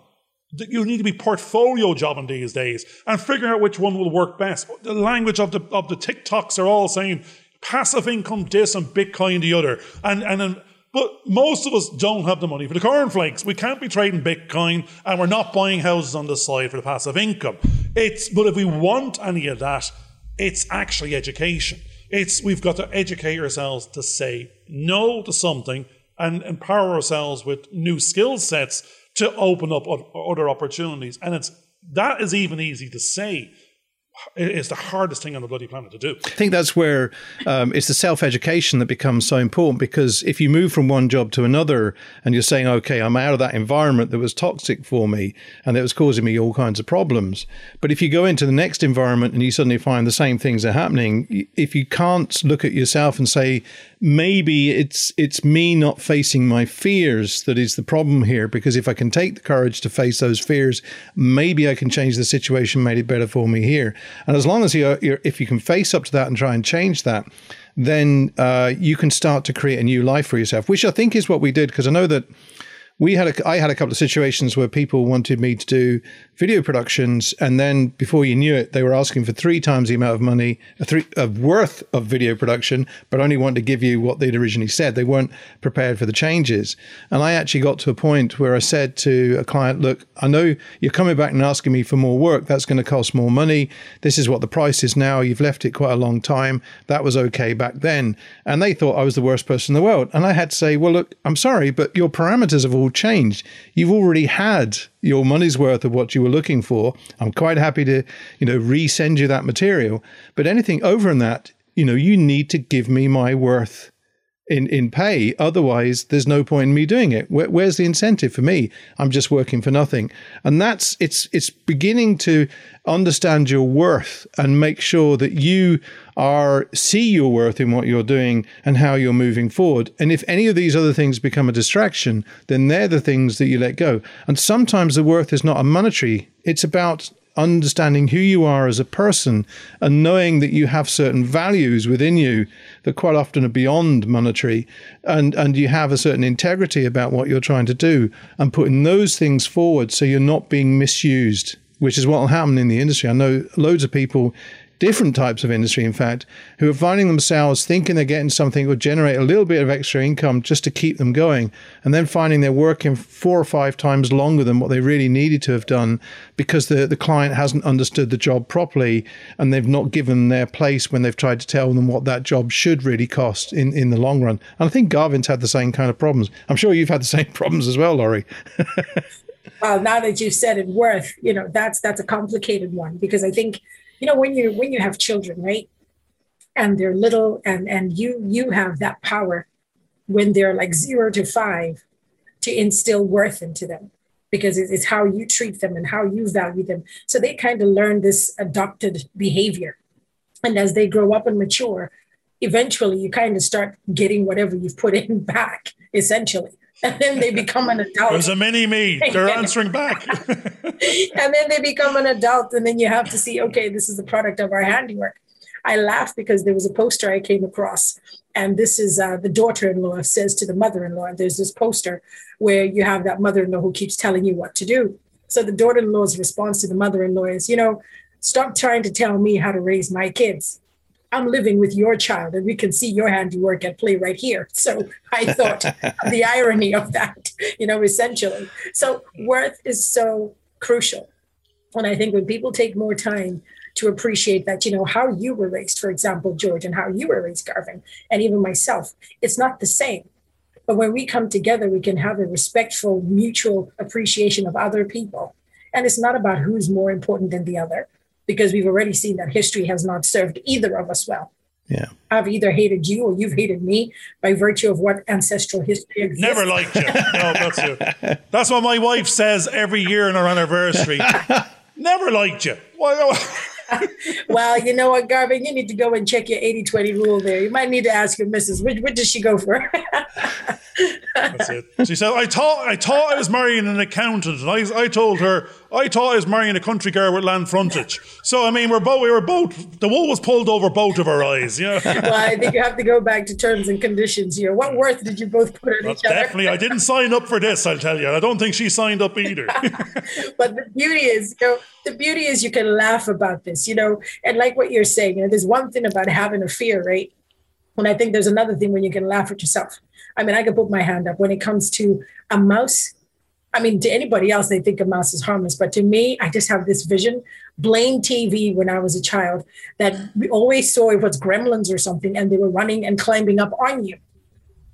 You need to be portfolio jobbing these days and figuring out which one will work best. The language of the of the TikToks are all saying passive income this and Bitcoin the other. And and but most of us don't have the money for the cornflakes. We can't be trading Bitcoin and we're not buying houses on the side for the passive income. It's but if we want any of that, it's actually education. It's we've got to educate ourselves to say no to something and empower ourselves with new skill sets to open up other opportunities. And it's that is even easy to say it's the hardest thing on the bloody planet to do. I think that's where um, it's the self education that becomes so important because if you move from one job to another and you're saying, okay, I'm out of that environment that was toxic for me and that was causing me all kinds of problems. But if you go into the next environment and you suddenly find the same things are happening, if you can't look at yourself and say, maybe it's it's me not facing my fears that is the problem here because if I can take the courage to face those fears, maybe I can change the situation, made it better for me here. And as long as you're, you're if you can face up to that and try and change that, then uh, you can start to create a new life for yourself, which I think is what we did. Because I know that we had a, I had a couple of situations where people wanted me to do video productions, and then before you knew it, they were asking for three times the amount of money, a three of worth of video production, but only wanted to give you what they'd originally said. They weren't prepared for the changes, and I actually got to a point where I said to a client, "Look, I know you're coming back and asking me for more work. That's going to cost more money. This is what the price is now. You've left it quite a long time. That was okay back then." And they thought I was the worst person in the world, and I had to say, "Well, look, I'm sorry, but your parameters have all changed. You've already had your money's worth of what you were looking for. I'm quite happy to, you know, resend you that material. But anything over and that, you know, you need to give me my worth in, in pay. Otherwise, there's no point in me doing it. Where, where's the incentive for me? I'm just working for nothing. And that's it's it's beginning to understand your worth and make sure that you are see your worth in what you're doing and how you're moving forward. And if any of these other things become a distraction, then they're the things that you let go. And sometimes the worth is not a monetary. It's about understanding who you are as a person and knowing that you have certain values within you that quite often are beyond monetary and and you have a certain integrity about what you're trying to do and putting those things forward so you're not being misused which is what will happen in the industry. I know loads of people different types of industry, in fact, who are finding themselves thinking they're getting something that would generate a little bit of extra income just to keep them going, and then finding they're working four or five times longer than what they really needed to have done because the, the client hasn't understood the job properly and they've not given their place when they've tried to tell them what that job should really cost in, in the long run. And I think Garvin's had the same kind of problems. I'm sure you've had the same problems as well, Laurie. well, now that you've said it, worth, you know, that's that's a complicated one because I think you know when you when you have children right? And they're little and and you you have that power when they're like zero to five to instill worth into them because it's how you treat them and how you value them. So they kind of learn this adopted behavior. And as they grow up and mature eventually you kind of start getting whatever you've put in back essentially and then they become an adult. There's a mini me. They're answering back. and then they become an adult, and then you have to see, okay, this is the product of our handiwork. I laugh because there was a poster I came across, and this is uh, the daughter-in-law says to the mother-in-law. There's this poster where you have that mother-in-law who keeps telling you what to do. So the daughter-in-law's response to the mother-in-law is, you know, stop trying to tell me how to raise my kids. I'm living with your child and we can see your handiwork at play right here. So I thought the irony of that, you know, essentially. So worth is so crucial. And I think when people take more time to appreciate that, you know, how you were raised, for example, George, and how you were raised, Garvin, and even myself, it's not the same. But when we come together, we can have a respectful, mutual appreciation of other people. And it's not about who's more important than the other because we've already seen that history has not served either of us well. Yeah. I've either hated you or you've hated me by virtue of what ancestral history exists. Never liked you. No, that's you. That's what my wife says every year on our anniversary. Never liked you. well, you know what, Garvin, you need to go and check your 80 20 rule there. You might need to ask your missus, which, which does she go for? That's it. She said, I thought I thought I was marrying an accountant. And I, I told her, I thought I was marrying a country girl with land frontage. So, I mean, we're both, we were both, the wool was pulled over both of our eyes. Yeah. well, I think you have to go back to terms and conditions here. What worth did you both put on well, each other? Definitely. I didn't sign up for this, I'll tell you. I don't think she signed up either. but the beauty is, you know, the beauty is you can laugh about this, you know, and like what you're saying, you know, there's one thing about having a fear, right? And I think there's another thing when you can laugh at yourself. I mean, I can put my hand up when it comes to a mouse. I mean, to anybody else, they think a mouse is harmless, but to me, I just have this vision. Blame TV when I was a child that we always saw it was gremlins or something, and they were running and climbing up on you.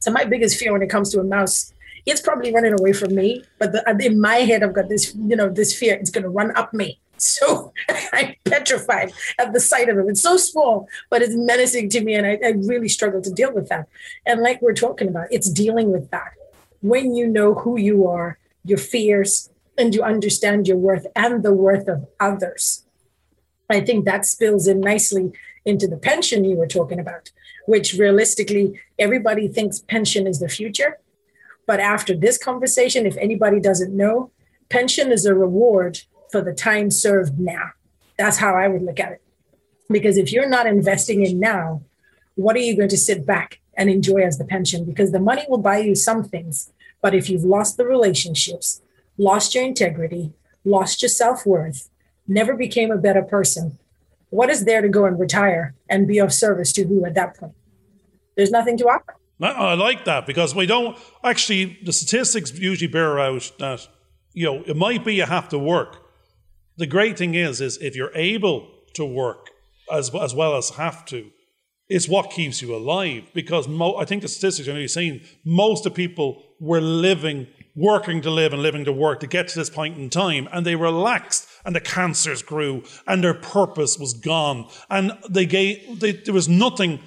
So my biggest fear when it comes to a mouse, it's probably running away from me. But the, in my head, I've got this, you know, this fear. It's going to run up me. So I'm petrified at the sight of him. It's so small, but it's menacing to me. And I, I really struggle to deal with that. And like we're talking about, it's dealing with that. When you know who you are, your fears, and you understand your worth and the worth of others. I think that spills in nicely into the pension you were talking about, which realistically, everybody thinks pension is the future. But after this conversation, if anybody doesn't know, pension is a reward for the time served now. That's how I would look at it. Because if you're not investing in now, what are you going to sit back and enjoy as the pension? Because the money will buy you some things. But if you've lost the relationships, lost your integrity, lost your self worth, never became a better person, what is there to go and retire and be of service to who at that point? There's nothing to offer. I like that because we don't actually, the statistics usually bear out that, you know, it might be you have to work, the great thing is, is if you're able to work as, as well as have to, it's what keeps you alive. Because mo- I think the statistics are really saying most of people were living, working to live and living to work to get to this point in time, and they relaxed, and the cancers grew, and their purpose was gone, and they gave they, there was nothing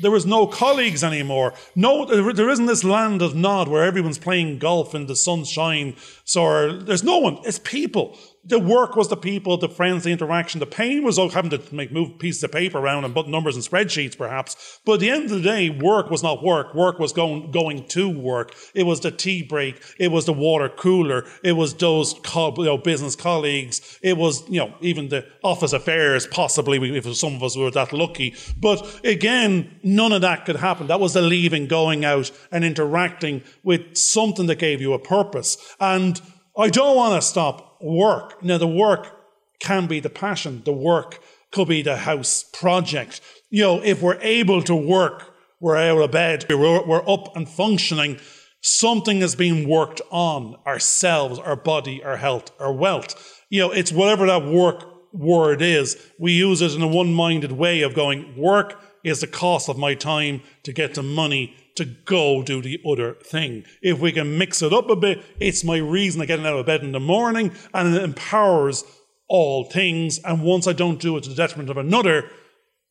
there was no colleagues anymore. No, there isn't this land of nod where everyone's playing golf in the sunshine. So there's no one. It's people the work was the people, the friends, the interaction. The pain was having to make move pieces of paper around and put numbers in spreadsheets, perhaps. But at the end of the day, work was not work. Work was going going to work. It was the tea break. It was the water cooler. It was those co- you know, business colleagues. It was you know even the office affairs. Possibly if some of us were that lucky. But again, none of that could happen. That was the leaving, going out and interacting with something that gave you a purpose. And I don't want to stop work. Now, the work can be the passion, the work could be the house project. You know, if we're able to work, we're out of bed, we're, we're up and functioning, something is being worked on ourselves, our body, our health, our wealth. You know, it's whatever that work word is. We use it in a one minded way of going, work is the cost of my time to get the money to go do the other thing. If we can mix it up a bit, it's my reason of getting out of bed in the morning and it empowers all things. And once I don't do it to the detriment of another,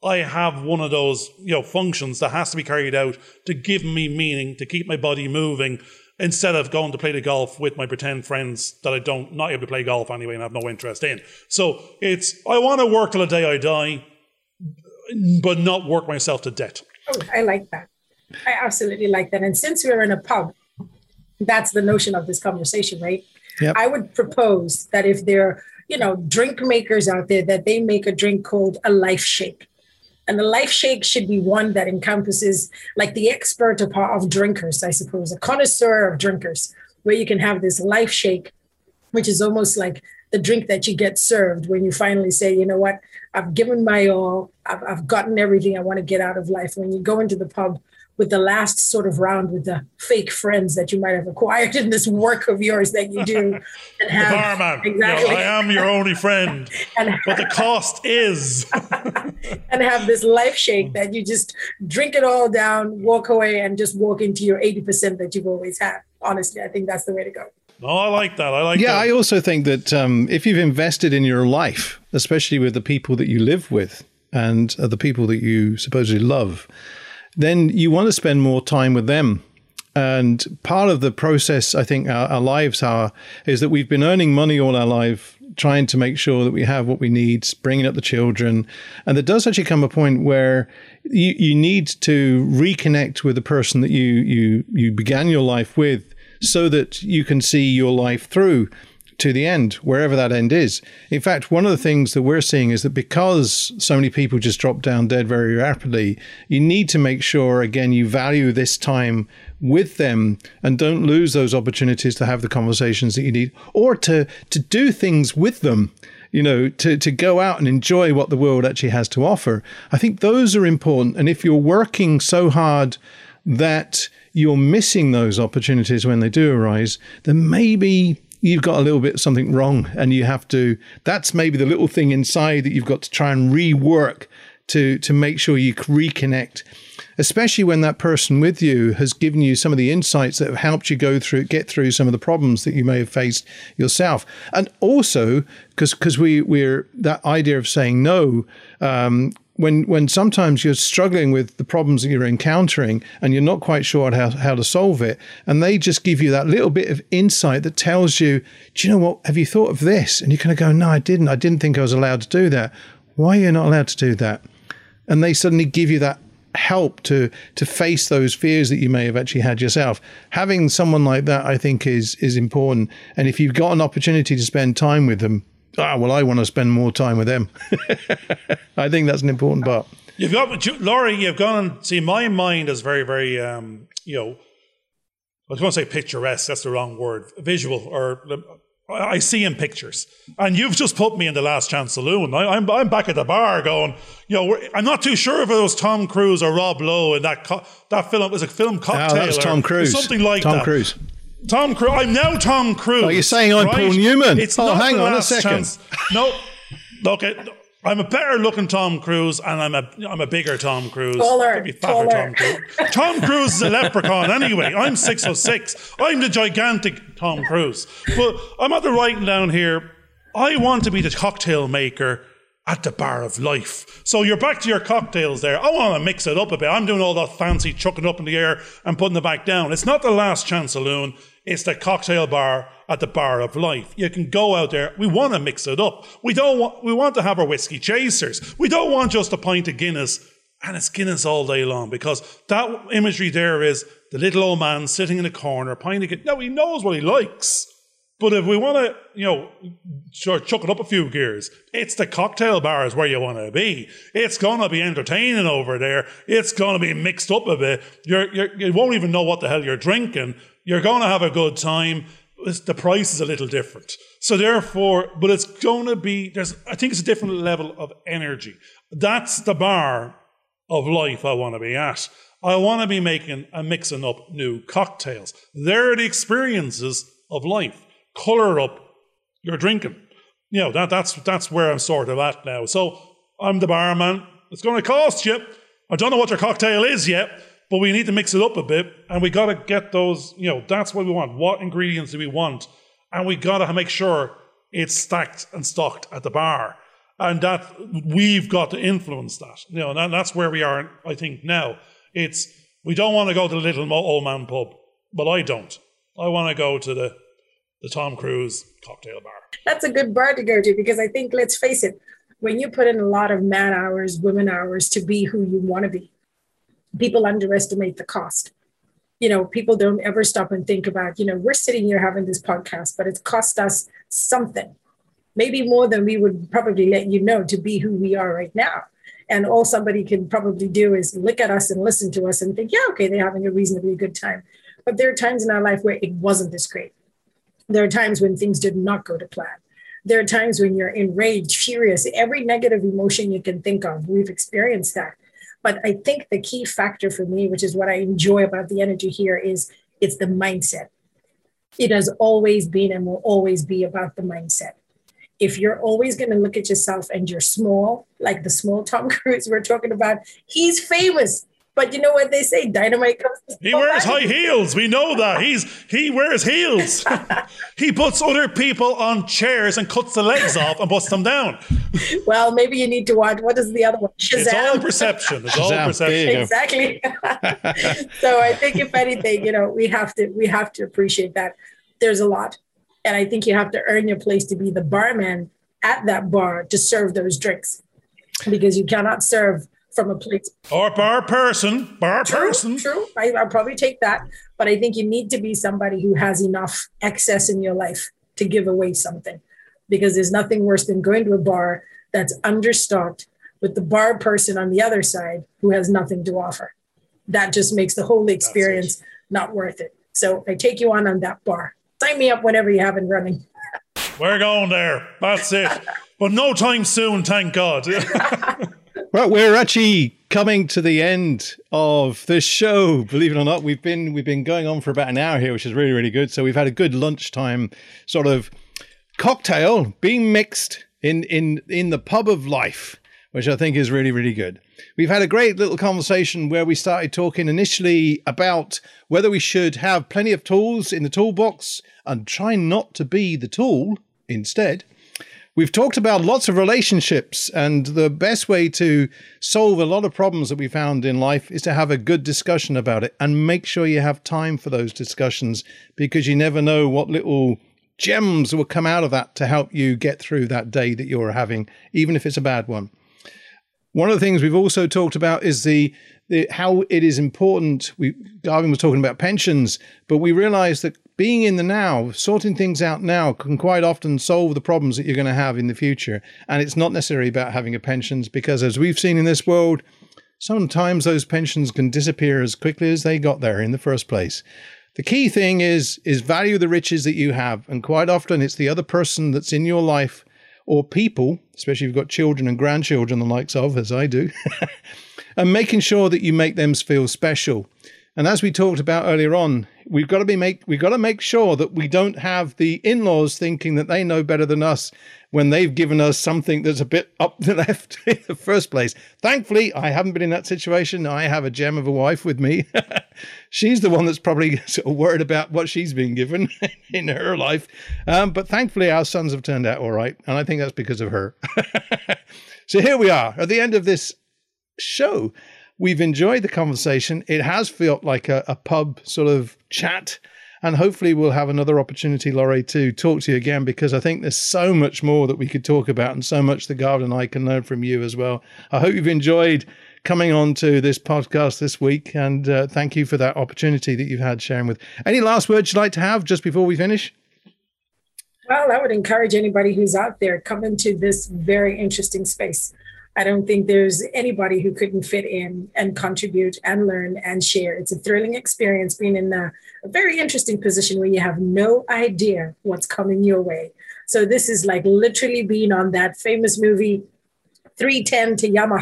I have one of those, you know, functions that has to be carried out to give me meaning, to keep my body moving, instead of going to play the golf with my pretend friends that I don't not able to play golf anyway and have no interest in. So it's I want to work till the day I die, but not work myself to death. Oh, I like that. I absolutely like that. And since we're in a pub, that's the notion of this conversation, right? Yep. I would propose that if there are, you know, drink makers out there, that they make a drink called a life shake. And the life shake should be one that encompasses like the expert of, of drinkers, I suppose, a connoisseur of drinkers, where you can have this life shake, which is almost like the drink that you get served when you finally say, you know what, I've given my all, I've, I've gotten everything I want to get out of life. When you go into the pub with the last sort of round with the fake friends that you might have acquired in this work of yours that you do. And have, barman. Exactly. You know, I am your only friend. and, but the cost is. and have this life shake that you just drink it all down, walk away, and just walk into your 80% that you've always had. Honestly, I think that's the way to go. Oh, I like that. I like that. yeah, that. I also think that um, if you've invested in your life, especially with the people that you live with and uh, the people that you supposedly love, then you want to spend more time with them. And part of the process, I think, our, our, lives are, is that we've been earning money all our life, trying to make sure that we have what we need, bringing up the children. And there does actually come a point where you, you need to reconnect with the person that you, you, you began your life with so that you can see your life through to the end, wherever that end is. In fact, one of the things that we're seeing is that because so many people just drop down dead very rapidly, you need to make sure, again, you value this time with them and don't lose those opportunities to have the conversations that you need or to, to do things with them you know, to, to go out and enjoy what the world actually has to offer. I think those are important. And if you're working so hard that you're missing those opportunities when they do arise, then maybe you've got a little bit something wrong and you have to that's maybe the little thing inside that you've got to try and rework to to make sure you reconnect especially when that person with you has given you some of the insights that have helped you go through get through some of the problems that you may have faced yourself. And also because because we we're that idea of saying no um, when when sometimes you're struggling with the problems that you're encountering and you're not quite sure how, how to solve it and they just give you that little bit of insight that tells you do you know what? Have you thought of this? And you're going to go no i didn't. I didn't think i was allowed to do that. Why are you not allowed to do that? And they suddenly give you that help to to face those fears that you may have actually had yourself. Having someone like that i think is is important. And if you've got an opportunity to spend time with them ah, well, I want to spend more time with them. I think that's an important part. You've got, Laurie, you've gone, see, my mind is very, very, um, you know, I was going to say picturesque, that's the wrong word, visual, or I see in pictures. And you've just put me in the last chance saloon. I, am I'm, I'm back at the bar going, you know, I'm not too sure if it was Tom Cruise or Rob Lowe in that, co- that film. It was a film cocktail. No, that was Tom Cruise. Something like Tom that. Tom Cruise. Tom Cruise. I'm now Tom Cruise. Are you saying I'm right? Paul Newman? It's oh, not hang on a second. Chance. No, look, I'm a better looking Tom Cruise, and I'm a I'm a bigger Tom Cruise. Taller, taller. Tom Cruise. Tom Cruise is a leprechaun anyway. I'm six foot six. I'm the gigantic Tom Cruise. But I'm at the writing down here. I want to be the cocktail maker at the bar of life. So you're back to your cocktails there. I want to mix it up a bit. I'm doing all that fancy chucking up in the air and putting it back down. It's not the last chance saloon. It's the cocktail bar at the bar of life. You can go out there. We want to mix it up. We don't want, we want to have our whiskey chasers. We don't want just a pint of Guinness and it's Guinness all day long because that imagery there is the little old man sitting in a corner, pint of Guinness. No, he knows what he likes. But if we want to, you know, sort of chuck it up a few gears, it's the cocktail bars where you want to be. It's going to be entertaining over there. It's going to be mixed up a bit. You're, you're, you won't even know what the hell you're drinking. You're going to have a good time. The price is a little different. So therefore, but it's going to be, there's, I think it's a different level of energy. That's the bar of life I want to be at. I want to be making and mixing up new cocktails. They're the experiences of life color up your drinking. You know, that, that's, that's where I'm sort of at now. So I'm the barman. It's going to cost you. I don't know what your cocktail is yet, but we need to mix it up a bit and we got to get those, you know, that's what we want. What ingredients do we want? And we got to make sure it's stacked and stocked at the bar. And that we've got to influence that. You know, and that's where we are, I think, now. It's, we don't want to go to the little old man pub, but I don't. I want to go to the the Tom Cruise cocktail bar. That's a good bar to go to because I think, let's face it, when you put in a lot of man hours, women hours to be who you want to be, people underestimate the cost. You know, people don't ever stop and think about, you know, we're sitting here having this podcast, but it's cost us something, maybe more than we would probably let you know to be who we are right now. And all somebody can probably do is look at us and listen to us and think, yeah, okay, they're having a reasonably good time. But there are times in our life where it wasn't this great there are times when things did not go to plan. There are times when you're enraged, furious, every negative emotion you can think of. We've experienced that. But I think the key factor for me, which is what I enjoy about the energy here, is it's the mindset. It has always been and will always be about the mindset. If you're always going to look at yourself and you're small, like the small Tom Cruise we're talking about, he's famous. But you know what they say? Dynamite comes. He wears high heels. We know that. He's he wears heels. he puts other people on chairs and cuts the legs off and puts them down. Well, maybe you need to watch. What is the other one? Shazam. It's all perception. It's all perception. Exactly. so I think if anything, you know, we have to we have to appreciate that. There's a lot, and I think you have to earn your place to be the barman at that bar to serve those drinks, because you cannot serve from a place. Or bar person, bar true, person. True, I, I'll probably take that. But I think you need to be somebody who has enough excess in your life to give away something, because there's nothing worse than going to a bar that's understocked with the bar person on the other side who has nothing to offer. That just makes the whole experience not worth it. So I take you on on that bar. Sign me up whenever you have it running. We're going there. That's it. but no time soon, thank God. Right, we're actually coming to the end of the show. Believe it or not, we've been we've been going on for about an hour here, which is really really good. So we've had a good lunchtime sort of cocktail being mixed in in in the pub of life, which I think is really really good. We've had a great little conversation where we started talking initially about whether we should have plenty of tools in the toolbox and try not to be the tool instead. We've talked about lots of relationships, and the best way to solve a lot of problems that we found in life is to have a good discussion about it and make sure you have time for those discussions because you never know what little gems will come out of that to help you get through that day that you're having, even if it's a bad one. One of the things we've also talked about is the, the how it is important. We Garvin was talking about pensions, but we realize that being in the now, sorting things out now can quite often solve the problems that you're going to have in the future. And it's not necessarily about having a pensions because as we've seen in this world, sometimes those pensions can disappear as quickly as they got there in the first place. The key thing is is value the riches that you have, and quite often it's the other person that's in your life or people, especially if you've got children and grandchildren the likes of, as I do, and making sure that you make them feel special And as we talked about earlier on, we've got to be make we've got to make sure that we don't have the in-laws thinking that they know better than us when they've given us something that's a bit up the left in the first place. Thankfully, I haven't been in that situation. I have a gem of a wife with me. she's the one that's probably sort of worried about what she's been given in her life. Um, but thankfully, our sons have turned out all right, and I think that's because of her. so here we are at the end of this show. We've enjoyed the conversation. It has felt like a, a pub sort of chat. And hopefully, we'll have another opportunity, Laurie, to talk to you again because I think there's so much more that we could talk about and so much Garvin and I can learn from you as well. I hope you've enjoyed coming on to this podcast this week. And uh, thank you for that opportunity that you've had sharing with. Any last words you'd like to have just before we finish? Well, I would encourage anybody who's out there come into this very interesting space. I don't think there's anybody who couldn't fit in and contribute and learn and share. It's a thrilling experience being in a, a, very interesting position where you have no idea what's coming your way. So this is like literally being on that famous movie 310 to Yuma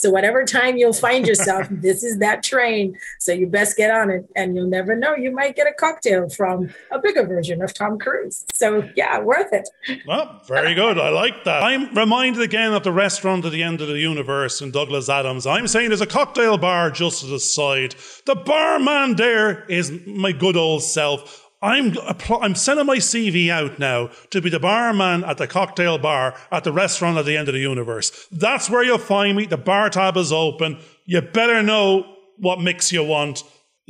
so whatever time you'll find yourself, this is that train. So you best get on it, and you'll never know. You might get a cocktail from a bigger version of Tom Cruise. So yeah, worth it. Well, very good. I like that. I'm reminded again of the restaurant at the end of the universe in Douglas Adams. I'm saying there's a cocktail bar just to the side. The barman there is my good old self. I'm I'm sending my CV out now to be the barman at the cocktail bar at the restaurant at the end of the universe. That's where you'll find me. The bar tab is open. You better know what mix you want.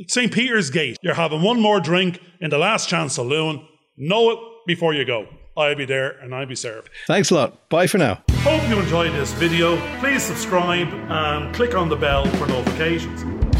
St. Peter's Gate. You're having one more drink in the last chance saloon. Know it before you go. I'll be there and I'll be served. Thanks a lot. Bye for now. Hope you enjoyed this video. Please subscribe and click on the bell for notifications.